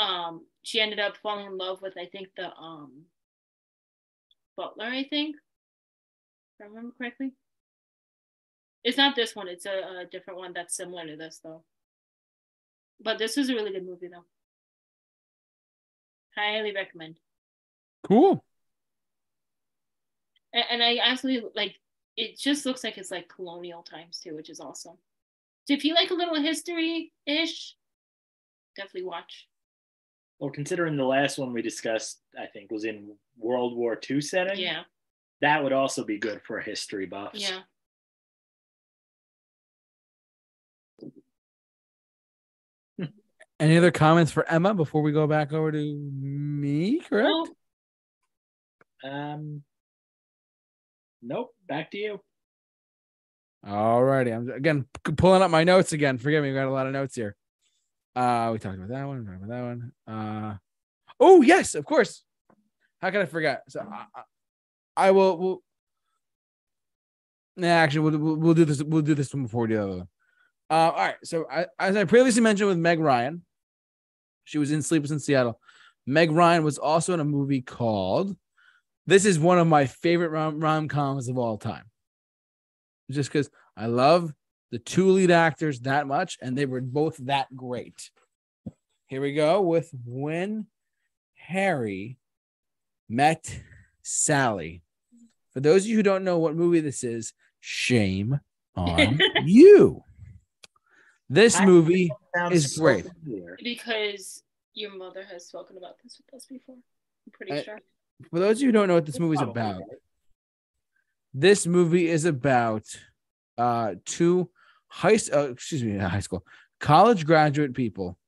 um she ended up falling in love with I think the um butler I think if I remember correctly it's not this one it's a, a different one that's similar to this though but this is a really good movie though highly recommend Cool. and, and I absolutely like it just looks like it's like colonial times too, which is awesome. So if you like a little history ish, definitely watch. Well, considering the last one we discussed, I think, was in World War II setting, Yeah, that would also be good for history buffs. yeah. Any other comments for Emma before we go back over to me? Correct. Well, Um, nope. Back to you. All righty. I'm again pulling up my notes again. Forgive me, we got a lot of notes here. Uh, we talked about that one. About that one. Uh, oh yes, of course. How can I forget? So I, I- will. Will. Nah, actually, we'll, we'll we'll do this. We'll do this one before we do the other one. Uh, all right. So I, as I previously mentioned with Meg Ryan, she was in Sleepless in Seattle. Meg Ryan was also in a movie called. This is one of my favorite rom coms of all time just because I love the two lead actors that much, and they were both that great. Here we go with when Harry met Sally. For those of you who don't know what movie this is, shame on *laughs* you. This I- movie, Is so great. because your mother has spoken about this with us before. I'm pretty I- sure. for those of you who don't know what this movie is about, this movie is about uh two high uh, excuse me high school college graduate people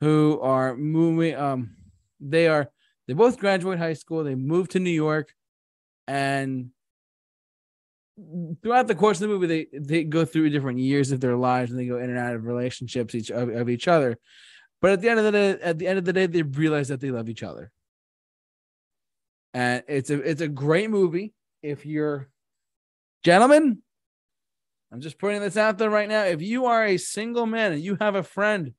who are moving um they are they both graduate high school they move to new york and throughout the course of the movie they they go through different years of their lives and they go in and out of relationships each of, of each other. But at the end of the day at the end of the day they realize that they love each other. And it's a it's a great movie. If you're gentlemen i'm just putting this out there right now. If you are a single man and you have a friend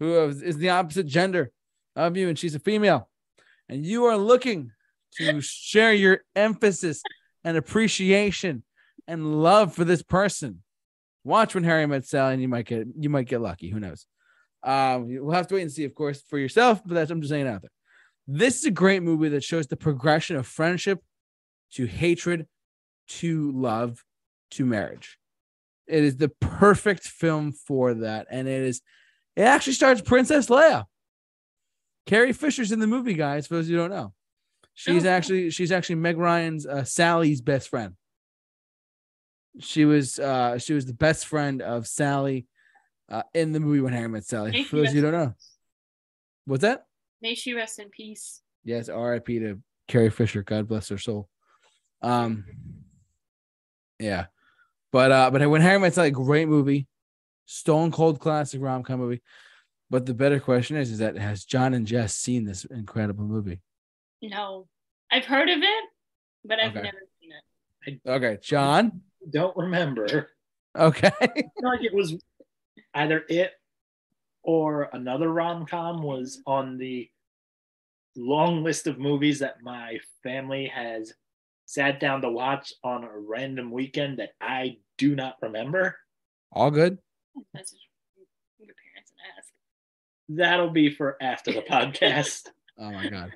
who is the opposite gender of you and she's a female and you are looking to share your emphasis and appreciation and love for this person watch when harry met sally and you might get you might get lucky. Who knows? Um we'll have to wait and see of course for yourself but that's i'm just saying out there. This is a great movie that shows the progression of friendship to hatred to love to marriage. It is the perfect film for that. And it is, it actually starts Princess Leia. Carrie Fisher's in the movie, guys, for those who don't know. She's Oh. actually, she's actually Meg Ryan's uh, Sally's best friend. She was, uh, she was the best friend of Sally uh, in the movie When Harry Met Sally. May For those who don't know, what's that? May she rest in peace. Yes, R.I.P. to Carrie Fisher. God bless her soul. Um, yeah, but uh, but when Harry Met Sally, great movie, stone cold classic rom com movie. But the better question is, is that has John and Jess seen this incredible movie? No, I've heard of it, but I've Okay. never seen it. Okay, John. Don't remember. Okay, *laughs* I feel like it was either it or another rom com was on the long list of movies that my family has sat down to watch on a random weekend that I do not remember. All good. That's your parents and ask. That'll be for after the *laughs* podcast. Oh my god.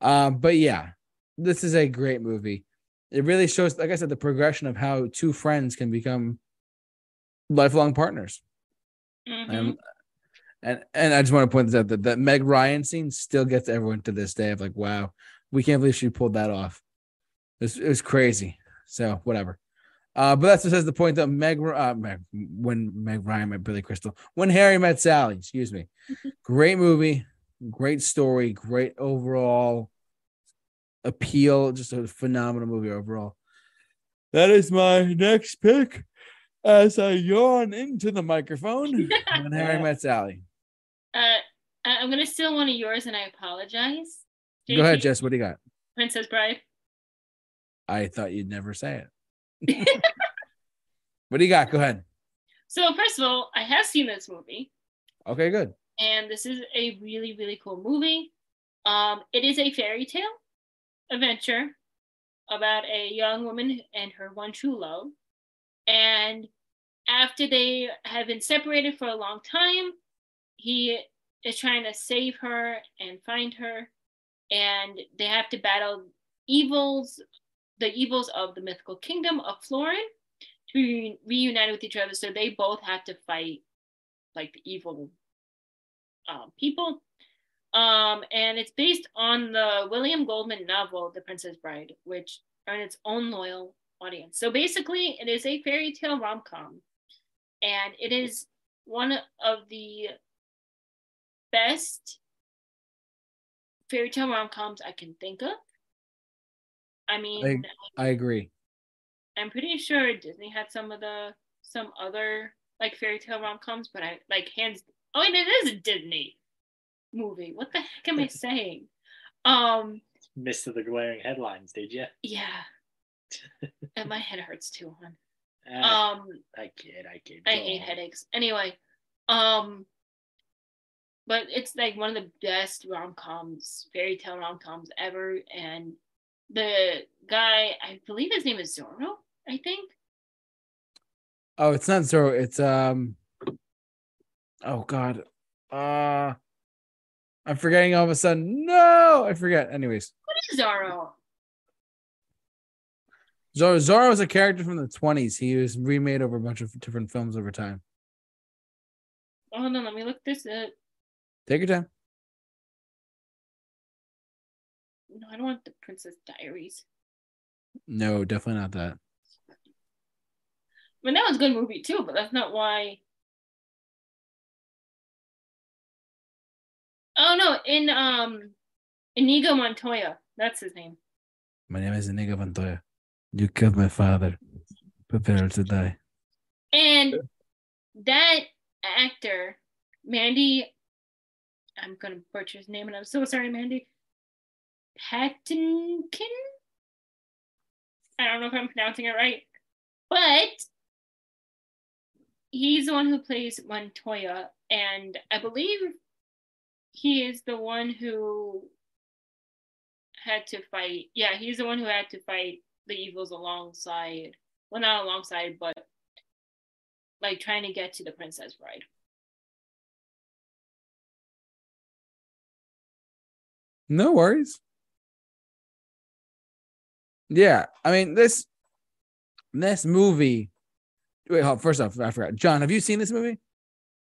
Um, but yeah, this is a great movie. It really shows, like I said, the progression of how two friends can become lifelong partners. Mhm. And and and I just want to point this out that that Meg Ryan scene still gets everyone to this day of like, wow, we can't believe she pulled that off. It was, it was crazy. So whatever. Uh, but that's just the point that Meg, uh, Meg when Meg Ryan met Billy Crystal, when Harry met Sally, excuse me. *laughs* great movie, great story, great overall appeal, just a phenomenal movie overall. That is my next pick as I yawn into the microphone *laughs* when Harry met Sally. Uh, I'm gonna steal one of yours, and I apologize. Go ahead, Jess. What do you got? Princess Bride. I thought you'd never say it. *laughs* what do you got? Go ahead. So first of all, I have seen this movie, Okay, good. and this is a really really cool movie. Um, it is a fairy tale adventure about a young woman and her one true love, and after they have been separated for a long time, he is trying to save her and find her, and they have to battle evils, the evils of the mythical kingdom of Florin to re- reunite with each other. So they both have to fight like the evil um, people. Um, and it's based on the William Goldman novel, The Princess Bride, which earned its own loyal audience. So basically, it is a fairy tale rom com, and it is one of the best fairy tale rom coms I can think of. I mean, I agree. I'm pretty sure Disney had some of the some other like fairy tale rom coms, but I like hands. Oh, and it is a Disney movie. What the heck am I *laughs* saying? Um, Missed the glaring headlines, did you? yeah, and my head hurts too, hon. *laughs* Ah, Um, I kid, I kid. I hate on. headaches. Anyway, um, but it's like one of the best rom coms, fairy tale rom coms ever. And the guy, I believe his name is Zorro. I think. Oh, it's not Zorro. It's um. Oh God. Uh I'm forgetting all of a sudden. No, I forget. Anyways, What is Zorro? Zorro Zorro is a character from the 20s. He was remade over a bunch of different films over time. Oh no, let me look this up. Take your time. No, I don't want the Princess Diaries. No, definitely not that. I mean, that was a good movie too, but that's not why. Oh no, in um, Inigo Montoya, that's his name. My name is Inigo Montoya. You killed my father. Prepare to die. And that actor, Mandy, I'm gonna butcher his name, and I'm so sorry, Mandy. Patinkin. I don't know if I'm pronouncing it right, but he's the one who plays Montoya, and I believe he is the one who had to fight. Yeah, he's the one who had to fight the evils alongside. Well, not alongside, but like trying to get to the Princess Bride. No worries. Yeah, I mean this this movie. Wait, hold, first off, I forgot. John, have you seen this movie?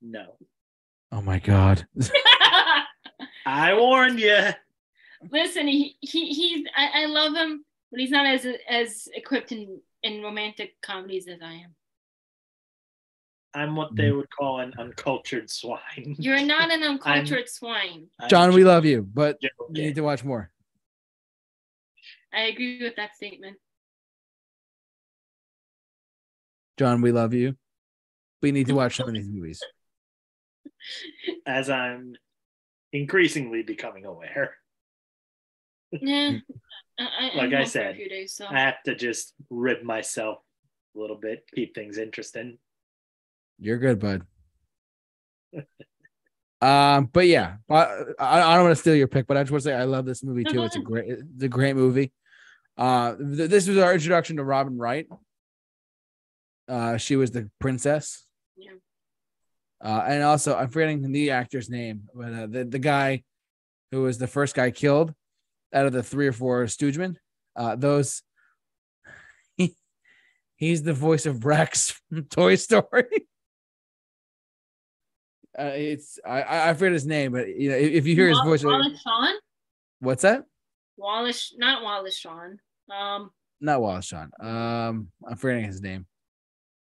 No. Oh my god. *laughs* I warned you. Listen, he, he he's I, I love him, but he's not as as equipped in in romantic comedies as I am. I'm what they would call an uncultured swine. You're not an *laughs* uncultured swine. I'm John, we love you, but you need to watch more. I agree with that statement. John, we love you. We need to watch some of these *laughs* movies. as I'm increasingly becoming aware. Yeah. *laughs* I, I, Like I'm I home for said, a few days, so I have to just rid myself a little bit, keep things interesting. You're good, bud. *laughs* Um, but yeah, I, I don't want to steal your pick, but I just want to say I love this movie too. It's a great, it's a great movie. Uh, th- this was our introduction to Robin Wright. Uh, she was the princess. Yeah. Uh, and also I'm forgetting the actor's name, but uh, the the guy who was the first guy killed out of the three or four Stoogemen. Uh, those he, *laughs* he's the voice of Rex from *laughs* Toy Story. *laughs* Uh, it's I I forget his name, but you know if, if you hear his voice, Wallace Shawn. what's that? Wallace, not Wallace Shawn. Um, Not Wallace Shawn. Um, I'm forgetting his name.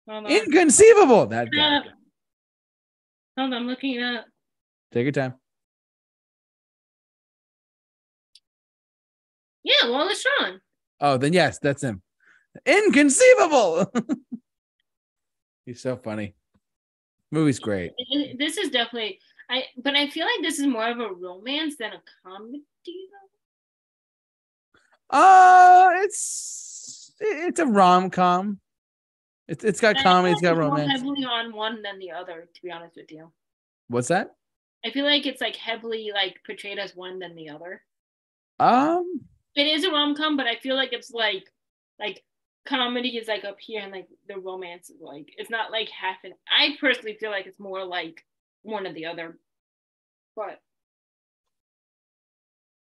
Inconceivable. That guy. Hold on, I'm looking it up. Take your time. Yeah, Wallace Shawn. Oh, then yes, that's him. Inconceivable. *laughs* He's so funny. Movie's great. This is definitely I, but I feel like this is more of a romance than a comedy. though. Uh it's it's a rom com. It's it's got comedy. It's got romance. Heavily on one than the other, to be honest with you. What's that? I feel like it's like heavily like portrayed as one than the other. Um, It is a rom com, but I feel like it's like like comedy is like up here and like the romance is like it's not like half and I personally feel like it's more like one or the other. But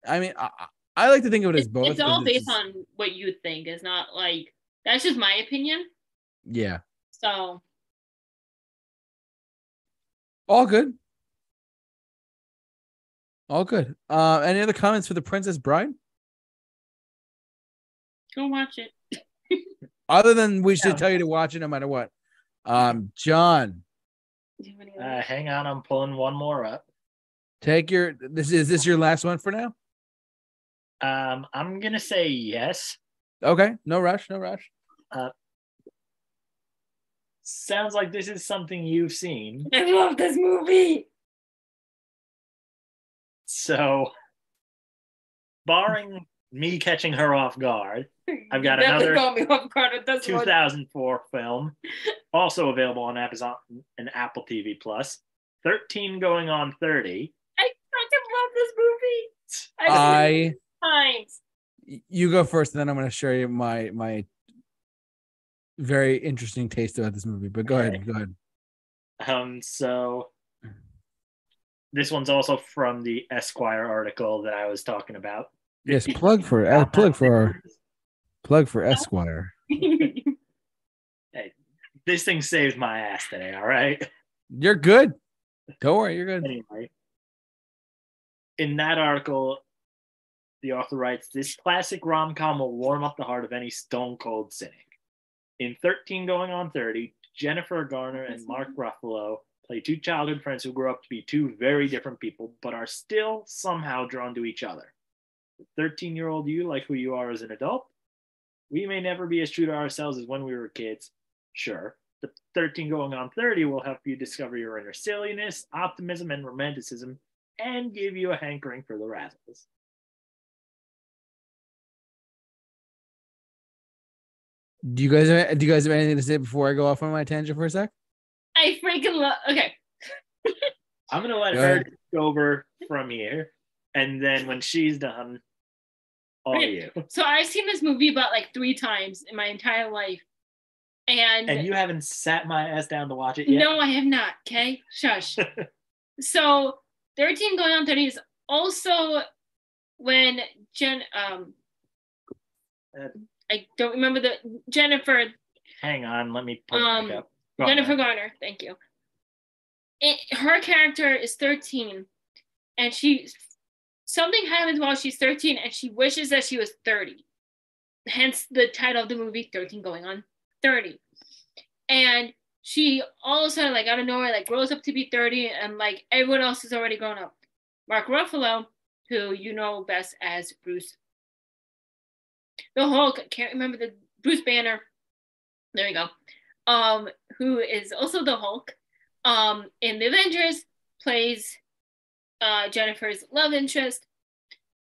I mean, I, I- I like to think of it as both. it's all but based just- on what you think. It's not like that's just my opinion. yeah, So all good. All good. Uh, any other comments for the Princess Bride? go watch it. *laughs* Other than we should Yeah. tell you to watch it no matter what. Um, John, Do you have any Uh, hang on, I'm pulling one more up. take your. This is this your last one for now? Um, I'm gonna say yes. Okay, no rush, no rush. Uh, Sounds like this is something you've seen. *laughs* I love this movie. So, barring me catching her off guard, I've got *laughs* Definitely another caught me off guard with this one. 2004 film, also available on Amazon and Apple TV Plus. 13 going on 30. I fucking love this movie. I've I it times. you go first, and then I'm going to show you my my very interesting taste about this movie. But go Okay. ahead, go ahead. Um, so this one's also from the Esquire article that I was talking about. Yes, plug for uh, plug for our plug for Esquire. hey, This thing saved my ass today, all right? You're good. Don't worry, you're good. Anyway, in that article, the author writes this classic rom com will warm up the heart of any stone cold cynic. In 13 Going on 30, Jennifer Garner and Mark Ruffalo play two childhood friends who grow up to be two very different people, but are still somehow drawn to each other. 13 year old you like who you are as an adult. We may never be as true to ourselves as when we were kids, sure. The 13 going on 30 will help you discover your inner silliness, optimism, and romanticism, and give you a hankering for the razzles. Do you guys have, do you guys have anything to say before I go off on my tangent for a sec? I freaking love. Okay, *laughs* I'm gonna let Go her ahead. take over from here, and then when she's done, all Okay. you. so I've seen this movie about like three times in my entire life, and, And you haven't sat my ass down to watch it yet. no, I have not. Okay, shush. *laughs* so 13 going on 30 is also when Jen um Uh, I don't remember the Jennifer Hang on, let me pull Um, up. Go Jennifer man. Garner, thank you. It, her character is 13 and she something happens while she's 13 and she wishes that she was 30. Hence the title of the movie 13 going on 30. And she all of a sudden like out of nowhere like grows up to be 30 and like everyone else is already grown up. Mark Ruffalo, who you know best as Bruce the Hulk, can't remember the Bruce Banner. There we go um, who is also the Hulk, um, in the Avengers, plays uh, Jennifer's love interest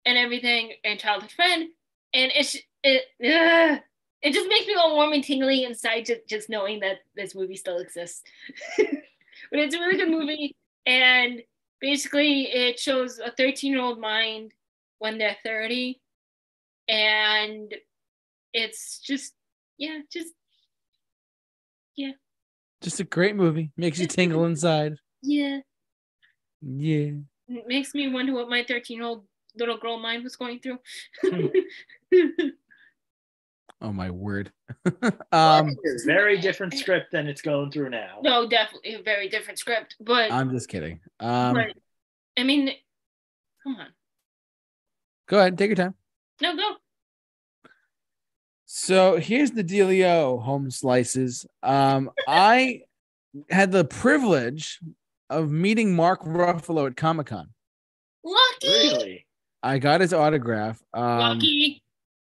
and everything, and childhood friend, and it's it it just makes me all warm and tingly inside just just knowing that this movie still exists. *laughs* but it's a really good movie, and basically it shows a 13 year old mind when they're 30 and it's just yeah just yeah. Just a great movie. Makes you tingle inside. Yeah. Yeah. It makes me wonder what my 13 year old little girl mind was going through. *laughs* Oh my word. *laughs* Um very different script than it's going through now. No definitely a very different script but i'm just kidding. Um but, i mean come on. go ahead take your time no go so here's the dealio, home slices. Um, I had the privilege of meeting Mark Ruffalo at Comic Con. Lucky. Really? I got his autograph. Um, Lucky.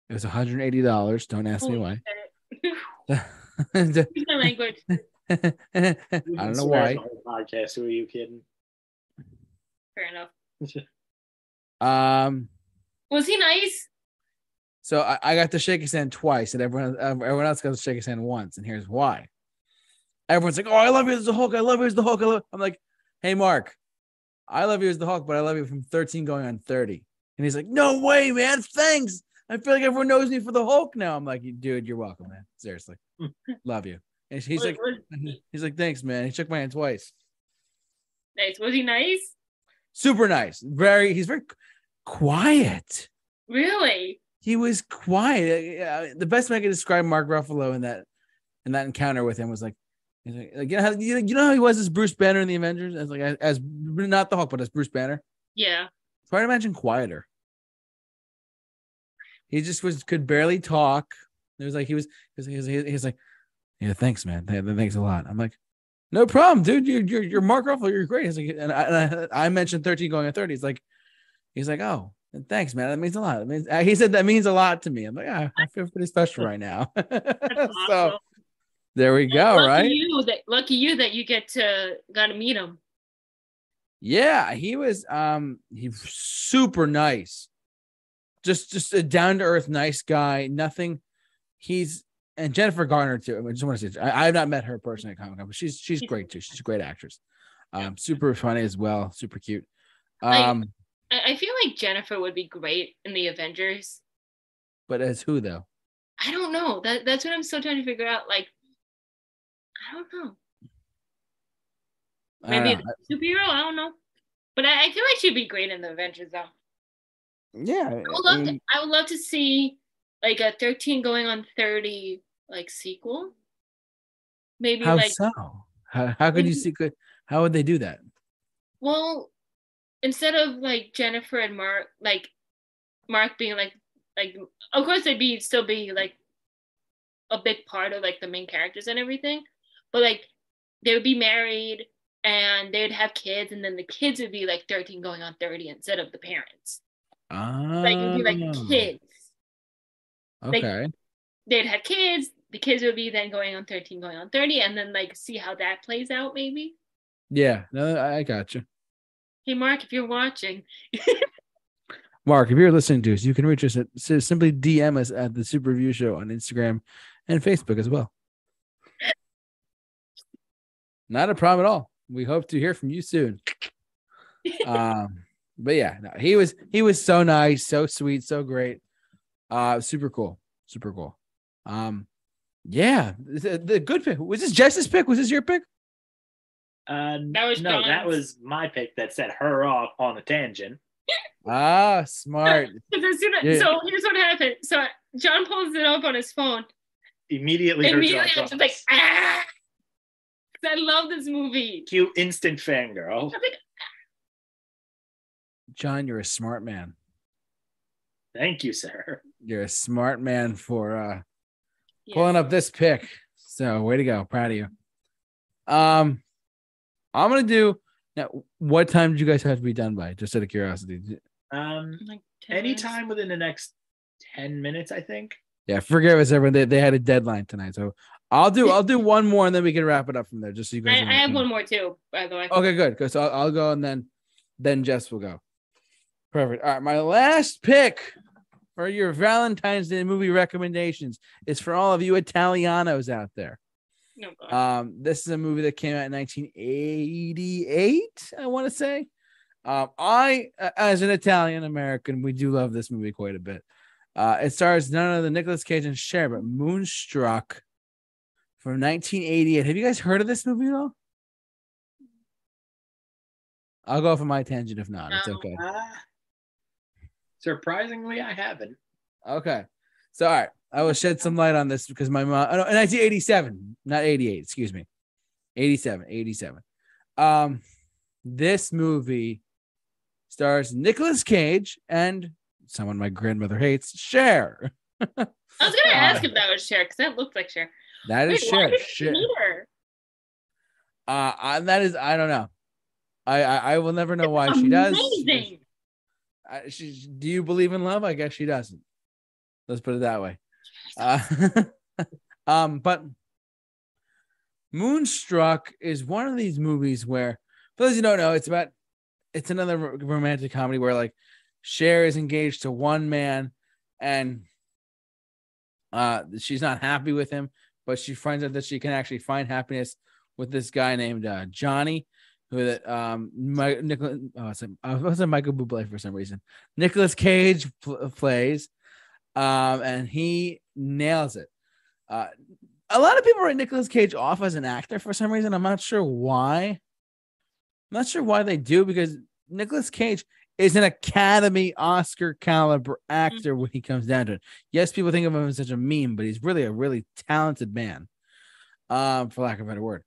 It was $180. Don't ask me why. *laughs* Use my language. *laughs* I don't know why. Podcast. Who are you kidding? Fair enough. *laughs* Um, was he nice? So I, I got to shake his hand twice, and everyone everyone else got to shake his hand once. And here's why. Everyone's like, "Oh, I love you as the Hulk. I love you as the Hulk." I love... I'm like, "Hey, Mark, I love you as the Hulk, but I love you from 13 going on 30." And he's like, "No way, man. Thanks. I feel like everyone knows me for the Hulk now." I'm like, "Dude, you're welcome, man. Seriously, *laughs* love you." And he's like, *laughs* "He's like, thanks, man." He shook my hand twice. Nice. Was he nice? Super nice. Very. He's very quiet. Really? he was quiet. Uh, the best way I could describe Mark Ruffalo in that in that encounter with him was like, like, like you know how you, know how he was as Bruce Banner in the Avengers as like as, not the Hulk but as Bruce Banner. Yeah. Try to imagine quieter. He just was could barely talk. It was like he was he was, he was like, yeah, thanks, man. Thanks a lot. I'm like, no problem, dude. You're you're, you're Mark Ruffalo. You're great. He's like, and I, and I, I mentioned 13 going on 30. He's like, he's like, oh, Thanks, man. That means a lot. Means, uh, he said that means a lot to me. I'm like, ah, I feel pretty special right now. *laughs* so there we go. Lucky right? You that lucky you that you get to got to meet him. Yeah, he was um he's super nice. Just just a down to earth nice guy. Nothing. He's and Jennifer Garner too. I just want to say I, have not met her personally at Comic Con, but she's she's great too. She's a great actress. Um, super funny as well. Super cute. Um. I feel like Jennifer would be great in the Avengers. But as who though? I don't know. That that's what I'm still trying to figure out. Like, I don't know. Maybe a superhero. I don't know. But I, I, feel like she'd be great in the Avengers though. Yeah. I would love to. I would love to see like a 13 going on 30 like sequel. Maybe how like so? How, how could you see? How would they do that? Well, instead of like Jennifer and Mark, like Mark being like like of course they'd be still be like a big part of like the main characters and everything, but like they would be married and they'd have kids and then the kids would be like 13 going on 30 instead of the parents. Oh. Like it'd be like oh. kids. Okay. Like, they'd have kids, the kids would be then going on 13, going on 30, and then like see how that plays out maybe. Yeah, no, I got you. Hey, Mark, if you're watching. *laughs* Mark, if you're listening to us, you can reach us at simply DM us at the Super Review Show on Instagram and Facebook as well. Not a problem at all. We hope to hear from you soon. *laughs* um, but yeah, no, he was he was so nice, so sweet, so great. Uh, super cool, super cool. Um, yeah, the, the good pick was this Jess's pick? Was this your pick? Uh, that was no, John's. that was my pick that set her off on a tangent. Ah, smart. *laughs* so, so here's what happened. So John pulls it up on his phone. Immediately, immediately, I'm just like, ah! I love this movie. Cute instant fangirl. Like, John, you're a smart man. Thank you, sir. You're a smart man for uh yeah. pulling up this pick. So way to go. Proud of you. Um I'm gonna do now. What time did you guys have to be done by? Just out of curiosity. Um, like anytime within the next ten minutes, I think. Yeah, forgive us, everyone. They, they had a deadline tonight, so I'll do I'll do *laughs* one more and then we can wrap it up from there. Just so you guys. I, I have one more too, by the way. Okay, good. Good. So I'll, I'll go and then then Jess will go. Perfect. All right, my last pick for your Valentine's Day movie recommendations is for all of you Italianos out there. Um, this is a movie that came out in 1988, I want to say. Um, I, as an Italian American, we do love this movie quite a bit. Uh, it stars none other than Nicolas Cage and Cher, but Moonstruck from 1988. Have you guys heard of this movie though? I'll go for my tangent if not. It's okay. Uh, surprisingly, I haven't. Okay. So, all right. I will shed some light on this because my mom, oh, 1987, not 88, excuse me. 87, 87. Um, this movie stars Nicolas Cage and someone my grandmother hates, Cher. I was gonna ask *laughs* uh, if that was Cher because that looked like Cher. That is Cher. Cher. Uh, I, that is I don't know. I I, I will never know it's why amazing. she does. Amazing. She, do you believe in love? I guess she doesn't. Let's put it that way. Uh, *laughs* um, but Moonstruck is one of these movies where, for those who don't know, it's about it's another romantic comedy where like Cher is engaged to one man and uh she's not happy with him, but she finds out that she can actually find happiness with this guy named uh, Johnny, who that um my Nicolas oh, I was saying Michael Bublé for some reason. Nicolas Cage pl- plays, um, and he nails it. Uh, a lot of people write Nicolas Cage off as an actor for some reason. I'm not sure why. I'm not sure why they do because Nicolas Cage is an Academy Oscar caliber actor when he comes down to it. Yes, people think of him as such a meme, but he's really a really talented man. Um, for lack of a better word.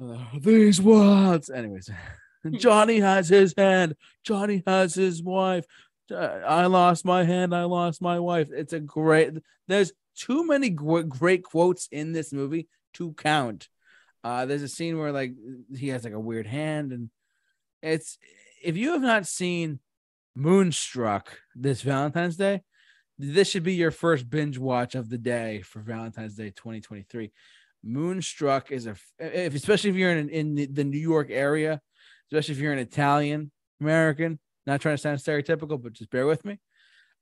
Uh, these words, anyways. *laughs* Johnny has his hand. Johnny has his wife. I lost my hand. I lost my wife. It's a great. There's too many great quotes in this movie to count. Uh, there's a scene where like he has like a weird hand, and it's if you have not seen Moonstruck this Valentine's Day, this should be your first binge watch of the day for Valentine's Day 2023. Moonstruck is a, if, especially if you're in in the New York area, especially if you're an Italian American. Not trying to sound stereotypical, but just bear with me.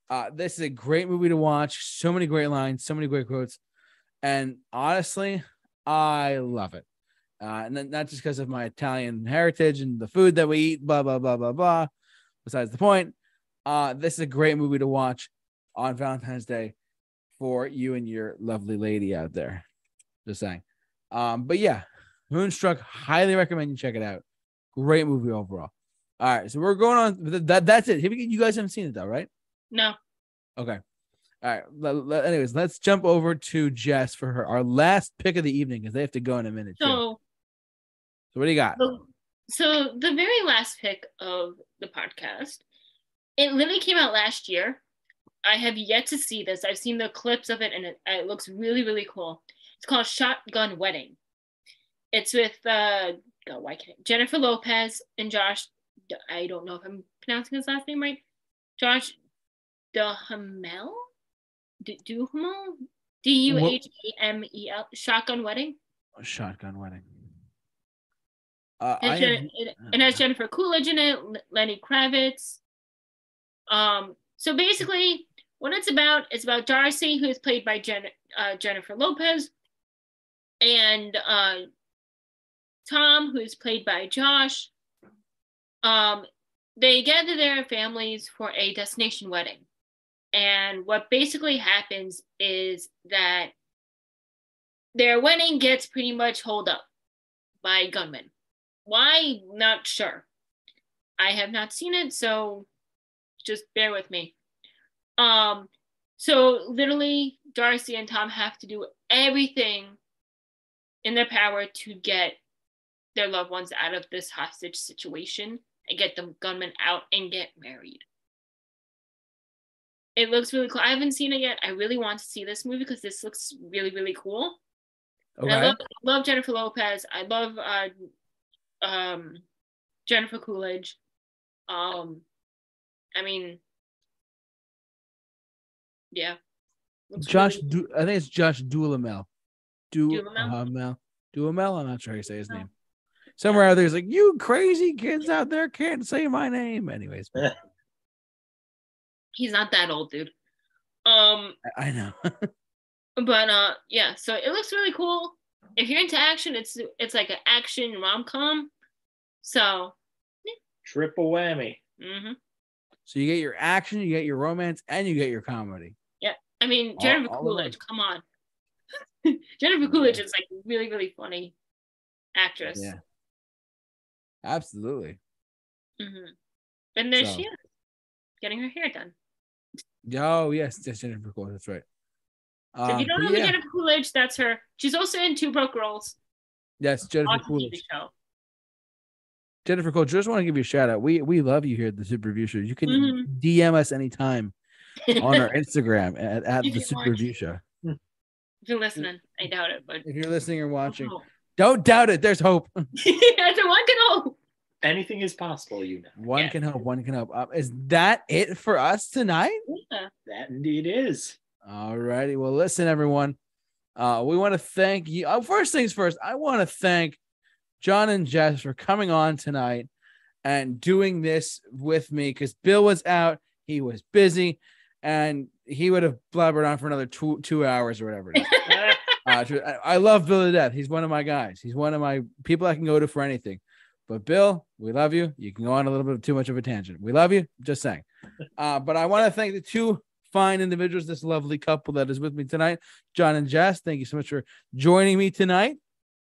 Uh, this is a great movie to watch. So many great lines, so many great quotes, and honestly, I love it. Uh, and not just because of my Italian heritage and the food that we eat, blah blah blah blah blah. Besides the point, uh, this is a great movie to watch on Valentine's Day for you and your lovely lady out there. Just saying. Um, but yeah, Moonstruck, highly recommend you check it out. Great movie overall. All right, so we're going on. That that's it. You guys haven't seen it though, right? No. Okay. All right. Anyways, let's jump over to Jess for her our last pick of the evening because they have to go in a minute. So, too. so what do you got? So, so the very last pick of the podcast, it literally came out last year. I have yet to see this. I've seen the clips of it, and it, it looks really, really cool. It's called Shotgun Wedding. It's with uh, oh, why can't Jennifer Lopez and Josh. I don't know if I'm pronouncing his last name right. Josh Duhamel, Duhamel, D U H A M E L. Shotgun Wedding. Shotgun Wedding. Uh, and, Jen- it, and has Jennifer Coolidge in it, Lenny Kravitz. Um, so basically, what it's about, it's about Darcy, who is played by Jen- uh, Jennifer Lopez, and uh, Tom, who is played by Josh. Um, they gather their families for a destination wedding. And what basically happens is that their wedding gets pretty much holed up by gunmen. Why? Not sure. I have not seen it, so just bear with me. Um, so literally, Darcy and Tom have to do everything in their power to get their loved ones out of this hostage situation and get the gunman out and get married. It looks really cool. I haven't seen it yet. I really want to see this movie because this looks really, really cool. Okay. I love, love, Jennifer Lopez. I love uh, um, Jennifer Coolidge. Um, I mean, yeah. Josh, really du- I think it's Josh Duhamel. Duhamel. Duhamel. I'm not sure how you say his name. Somewhere out there's like, you crazy kids out there can't say my name. Anyways. *laughs* He's not that old, dude. Um I know. *laughs* but uh yeah, so it looks really cool. If you're into action, it's it's like an action rom com. So Triple whammy. Mm-hmm. So you get your action, you get your romance, and you get your comedy. Yeah. I mean, Jennifer all of Coolidge, those. come on. *laughs* Jennifer Coolidge is like really, really funny actress. Yeah. Absolutely. hmm And there So- she is, getting her hair done. Oh yes, that's Jennifer Coolidge. That's right. So if you Um, don't know yeah, Jennifer Coolidge, that's her. She's also in Two Broke Girls. yes, Jennifer Awesome Coolidge. show. Jennifer Coolidge. Just want to give you a shout out. We we love you here at the Super Review Show. You can Mhm. DM us anytime on our *laughs* Instagram at, at the Super watch. Review Show. if you're listening, I doubt it, but If you're listening or watching, Oh. Don't doubt it. There's hope. *laughs* *laughs* that's a one can hope. Anything is possible, you know. One Yeah. can hope. One can hope. Uh, is that it for us tonight? Yeah. That indeed is. All righty. Well, listen, everyone. Uh, we want to thank you. Uh, first things first, I want to thank John and Jess for coming on tonight and doing this with me because Bill was out. He was busy and he would have blabbered on for another two two hours or whatever. *laughs* It is. Uh, I I love Bill to death. He's one of my guys. He's one of my people I can go to for anything. But Bill, we love you. You can go on a little bit too much of a tangent. We love you. Just saying. Uh, but I want to thank the two fine individuals, this lovely couple that is with me tonight, John and Jess. Thank you so much for joining me tonight.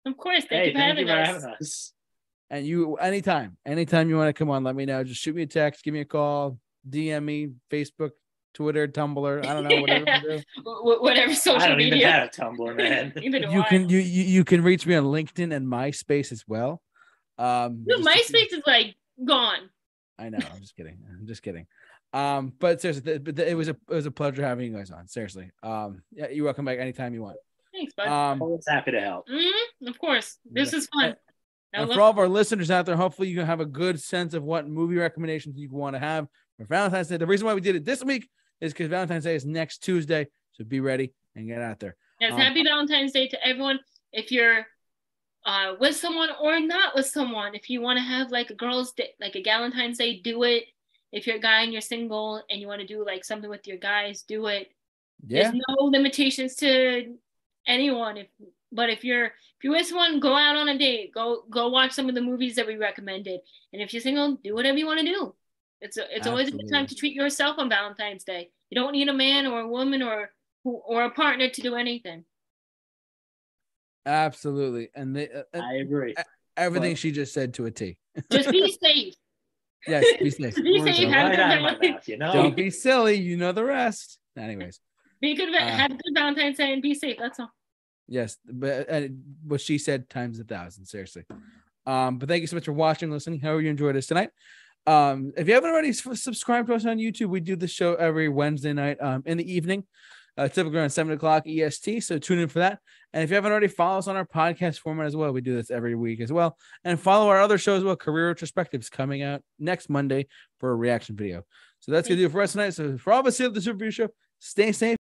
Of course. Thank hey, you for thank you for having us. And you, anytime, anytime you want to come on, let me know. Just shoot me a text, give me a call, DM me, Facebook, Twitter, Tumblr. I don't know, *laughs* whatever. you do. *laughs* Wh- wh- Whatever I social don't even media. have a Tumblr, *laughs* man. Neither You I. can you, you you can reach me on LinkedIn and MySpace as well. Um, Dude, just to- MySpace is like gone. I know. I'm just kidding. I'm just kidding. Um, but seriously, th- but th- it was a it was a pleasure having you guys on. Seriously. Um, yeah, you're welcome back anytime you want. Thanks, bud. Um, Always happy to help. Mhm, Of course. This is fun. I and love for all of our listeners out there, hopefully you have a good sense of what movie recommendations you want to have for Valentine's Day. The reason why we did it this week is because Valentine's Day is next Tuesday, so be ready and get out there. Yes, Um, happy Valentine's Day to everyone. If you're uh, with someone or not with someone, if you want to have like a girl's day, like a Valentine's Day, do it. If you're a guy and you're single and you want to do like something with your guys, do it. Yeah, There's no limitations to anyone. If but if you're if you're with someone, go out on a date. Go go watch some of the movies that we recommended. And if you're single, do whatever you want to do. It's a, it's always a good time to treat yourself on Valentine's Day. You don't need a man or a woman or who- or a partner to do anything. absolutely. And they, uh, uh, I agree. everything but- she just said to a T. Just be *laughs* safe. Yes, be safe. Be safe. Have right good out of my Valentine's. mouth, you know? Don't be silly. You know the rest. Anyways. Be good. Uh, have a good Valentine's Day and be safe. That's all. Yes, but uh, what she said times a thousand. Seriously. Um, but thank you so much for watching, listening. However you enjoyed us tonight. Um, if you haven't already subscribed to us on YouTube, we do the show every Wednesday night um, in the evening, uh, typically around seven o'clock EST. So tune in for that. And if you haven't already, follow us on our podcast format as well. We do this every week as well. And follow our other shows as well. Career Retrospectives coming out next Monday for a reaction video. So that's gonna do it for us tonight. So for all of us here at the Super Show, stay safe.